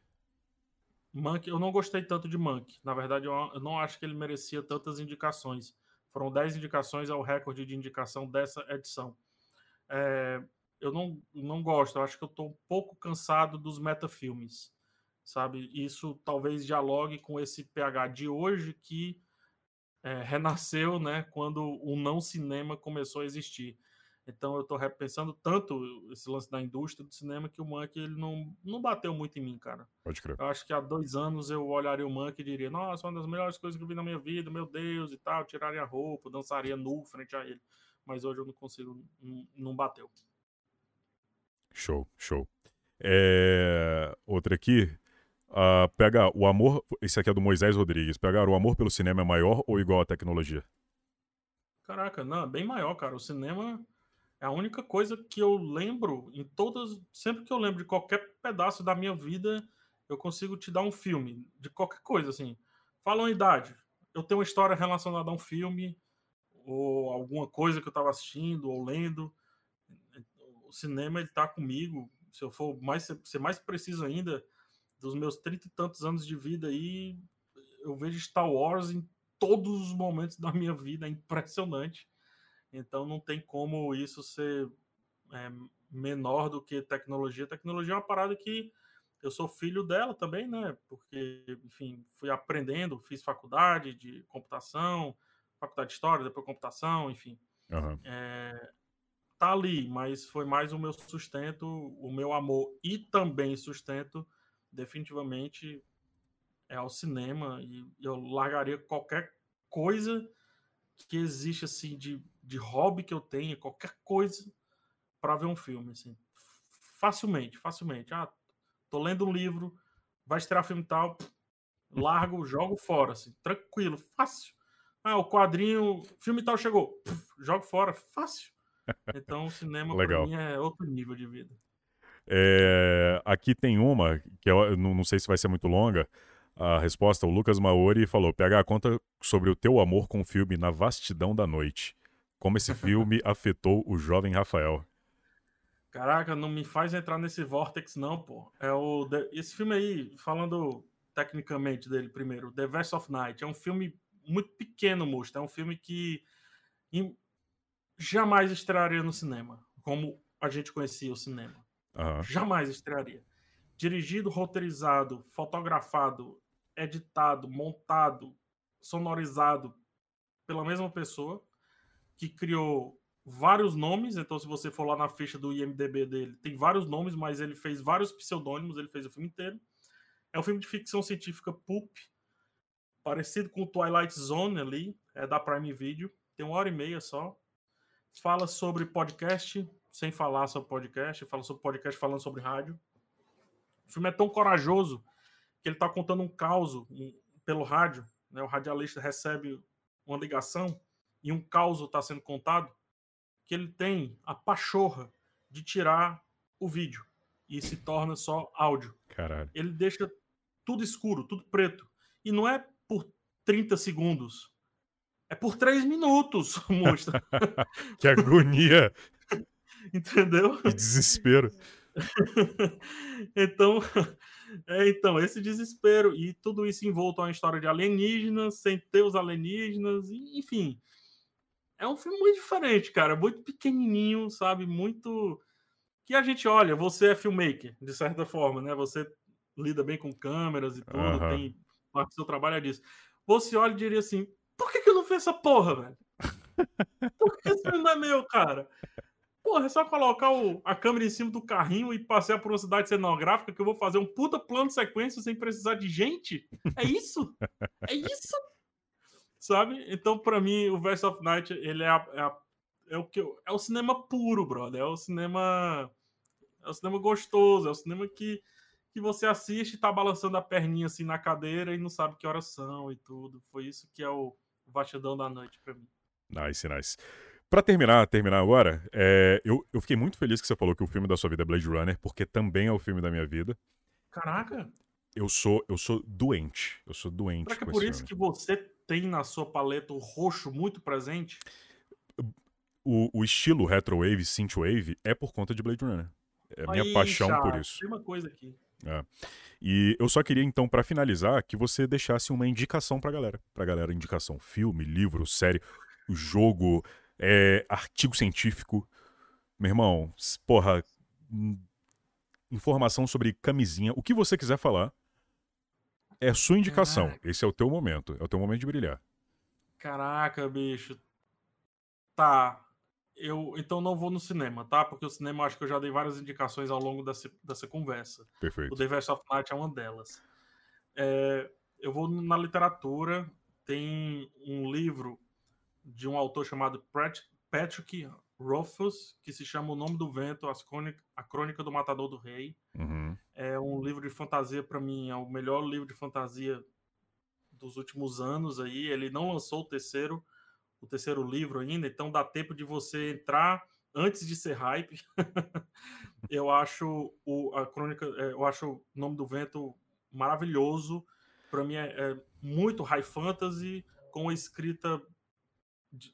Monk, eu não gostei tanto de Monk. Na verdade, eu, não acho que ele merecia tantas indicações. Foram 10 indicações, é o recorde de indicação dessa edição. É, eu não, não gosto, eu acho que eu estou um pouco cansado dos metafilmes, sabe? Isso talvez dialogue com esse PH de hoje que é, renasceu né, quando o não cinema começou a existir. Então eu estou repensando tanto esse lance da indústria do cinema que o Monk ele não, não bateu muito em mim, cara. Pode crer. Eu acho que há dois anos eu olharia o Monk e diria, nossa, uma das melhores coisas que eu vi na minha vida, meu Deus e tal, tiraria a roupa, dançaria nu frente a ele. Mas hoje eu não consigo, não, não bateu. Show, show. É... Outra aqui. Uh, pega o amor. Esse aqui é do Moisés Rodrigues. Pegar o amor pelo cinema é maior ou igual à tecnologia? Caraca, não, é bem maior, cara. O cinema é a única coisa que eu lembro em todas. Sempre que eu lembro de qualquer pedaço da minha vida, eu consigo te dar um filme, de qualquer coisa, assim. Fala uma idade. Eu tenho uma história relacionada a um filme, ou alguma coisa que eu estava assistindo, ou lendo. O cinema, ele tá comigo. Se eu for mais, ser mais preciso ainda, dos meus trinta e tantos anos de vida aí, eu vejo Star Wars em todos os momentos da minha vida. É impressionante. Então não tem como isso ser é, menor do que tecnologia. Tecnologia é uma parada que eu sou filho dela também, né? Porque, enfim, fui aprendendo, fiz faculdade de computação, faculdade de história, depois computação, enfim. Uhum. É, tá ali, mas foi mais o meu sustento, o meu amor e também sustento, definitivamente é ao cinema e eu largaria qualquer coisa que existe assim de, de hobby que eu tenha, qualquer coisa para ver um filme assim. Facilmente, facilmente. Ah, tô lendo um livro, vai estrear filme tal, largo, jogo fora assim, tranquilo, fácil. Ah, o quadrinho, filme tal chegou, jogo fora, fácil. Então, o cinema para mim é outro nível de vida. É, aqui tem uma que eu não sei se vai ser muito longa, a resposta, o Lucas Maori falou: PH, conta sobre o teu amor com o filme Na Vastidão da Noite. Como esse filme afetou o jovem Rafael. Caraca, não me faz entrar nesse vortex, não, pô. É o. Esse filme aí, falando tecnicamente dele primeiro, The Vest of Night, é um filme muito pequeno, moço. É um filme que jamais estrearia no cinema, como a gente conhecia o cinema. Uhum. Jamais estrearia. Dirigido, roteirizado, fotografado, editado, montado, sonorizado pela mesma pessoa, que criou vários nomes. Então, se você for lá na ficha do IMDB dele, tem vários nomes, mas ele fez vários pseudônimos, ele fez o filme inteiro. É um filme de ficção científica pulp, parecido com Twilight Zone ali, é da Prime Video, tem uma hora e meia só. Fala sobre podcast, sem falar sobre podcast, fala sobre podcast falando sobre rádio. O filme é tão corajoso que ele está contando um caos pelo rádio. Né? O radialista recebe uma ligação e um caos está sendo contado que ele tem a pachorra de tirar o vídeo e se torna só áudio. Caralho. Ele deixa tudo escuro, tudo preto. E não é por 30 segundos. É por 3 minutos, mostra. que agonia! Entendeu? Que desespero. então, é, então, esse desespero e tudo isso envolto a uma história de alienígenas, sem ter os alienígenas, enfim. É um filme muito diferente, cara, muito pequenininho, sabe? Muito que a gente olha, você é filmmaker, de certa forma, né? Você lida bem com câmeras e tudo, uhum. tem parte do seu trabalho é disso. Você olha e diria assim: por que, que eu não fiz essa porra, velho? Por que esse filme não é meu, cara? Porra, é só colocar o, a câmera em cima do carrinho e passear por uma cidade cenográfica que eu vou fazer um puta plano de sequência sem precisar de gente? É isso? É isso? Sabe? Então, para mim, o Verse of Night, ele é, a, é, a, é o que eu, é o cinema puro, brother. É o cinema é o cinema gostoso, é o cinema que, que você assiste e tá balançando a perninha assim na cadeira e não sabe que horas são e tudo. Foi isso que é o Vastidão da Noite para mim. Nice, nice. Pra terminar, terminar agora, é, eu, eu fiquei muito feliz que você falou que o filme da sua vida é Blade Runner, porque também é o filme da minha vida. Caraca! Eu sou, eu sou doente. Eu sou doente. Será que é por isso filme. que você tem na sua paleta o roxo muito presente? O, o estilo retrowave, synthwave, é por conta de Blade Runner. É a minha Aí, paixão já, por isso. Tem uma coisa aqui. É. E eu só queria, então, para finalizar, que você deixasse uma indicação pra galera. Pra galera, indicação filme, livro, série jogo, é, artigo científico. Meu irmão, porra, hum, informação sobre camisinha, o que você quiser falar, é sua indicação. Caraca. Esse é o teu momento, é o teu momento de brilhar. Caraca, bicho. Tá. Eu então não vou no cinema, tá? Porque o cinema acho que eu já dei várias indicações ao longo dessa, dessa conversa. Perfeito. O The Verse of Night é uma delas. É, eu vou na literatura. Tem um livro de um autor chamado Patrick Rothfuss, que se chama O Nome do Vento, A Crônica do Matador do Rei. Uhum. É um livro de fantasia, para mim, é o melhor livro de fantasia dos últimos anos aí. Ele não lançou o terceiro, o terceiro livro ainda, então dá tempo de você entrar antes de ser hype. eu acho o, a crônica, é, eu acho o Nome do Vento maravilhoso. Para mim é, é, muito high fantasy, com a escrita,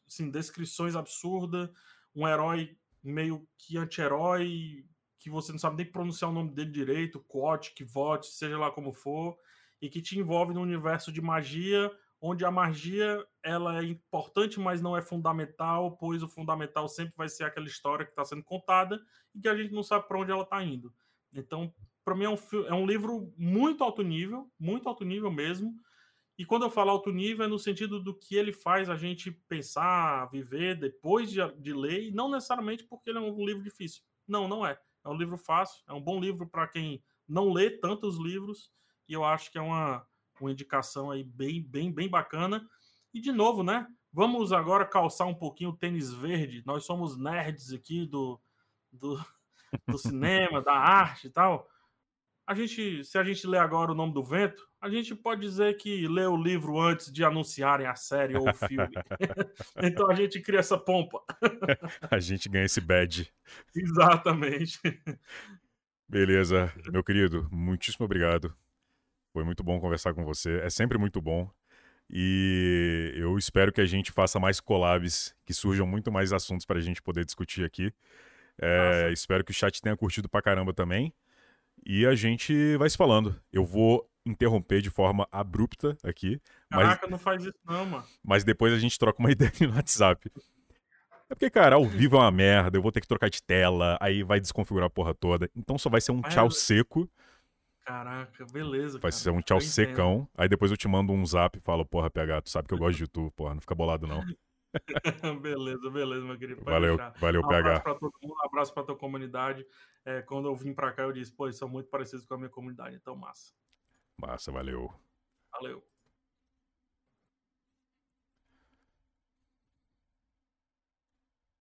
assim, descrições absurdas um herói meio que anti-herói, que você não sabe nem pronunciar o nome dele direito, Quot, vote, seja lá como for, e que te envolve no universo de magia, onde a magia ela é importante, mas não é fundamental, pois o fundamental sempre vai ser aquela história que está sendo contada e que a gente não sabe para onde ela está indo. Então, para mim é um, é um livro muito alto nível, muito alto nível mesmo, e quando eu falo alto nível, é no sentido do que ele faz a gente pensar, viver depois de, de ler, e não necessariamente porque ele é um livro difícil. Não, não é. É um livro fácil, é um bom livro para quem não lê tantos livros, e eu acho que é uma, uma indicação aí bem, bem, bem bacana. E de novo, né? Vamos agora calçar um pouquinho o tênis verde. Nós somos nerds aqui do, do, do cinema, da arte e tal. A gente, se a gente ler agora o nome do vento, a gente pode dizer que lê o livro antes de anunciarem a série ou o filme. então a gente cria essa pompa. a gente ganha esse badge. Exatamente. Beleza, meu querido, muitíssimo obrigado. Foi muito bom conversar com você. É sempre muito bom. E eu espero que a gente faça mais collabs, que surjam muito mais assuntos para a gente poder discutir aqui. É, espero que o chat tenha curtido pra caramba também. E a gente vai se falando. Eu vou interromper de forma abrupta aqui. Caraca, mas... não faz isso não, mano. Mas depois a gente troca uma ideia no WhatsApp. É porque, cara, ao vivo é uma merda, eu vou ter que trocar de tela, aí vai desconfigurar a porra toda. Então só vai ser um mas... tchau seco. Caraca, beleza. Vai cara. ser um tchau secão. Aí depois eu te mando um zap e falo, porra, PH, tu sabe que eu gosto de tu, porra, não fica bolado não. beleza, beleza, meu querido. valeu, deixar. valeu, um PH. Abraço pra todo mundo, um abraço pra tua comunidade. É, quando eu vim pra cá, eu disse, pô, eles são muito parecidos com a minha comunidade, então massa. Massa, valeu. Valeu.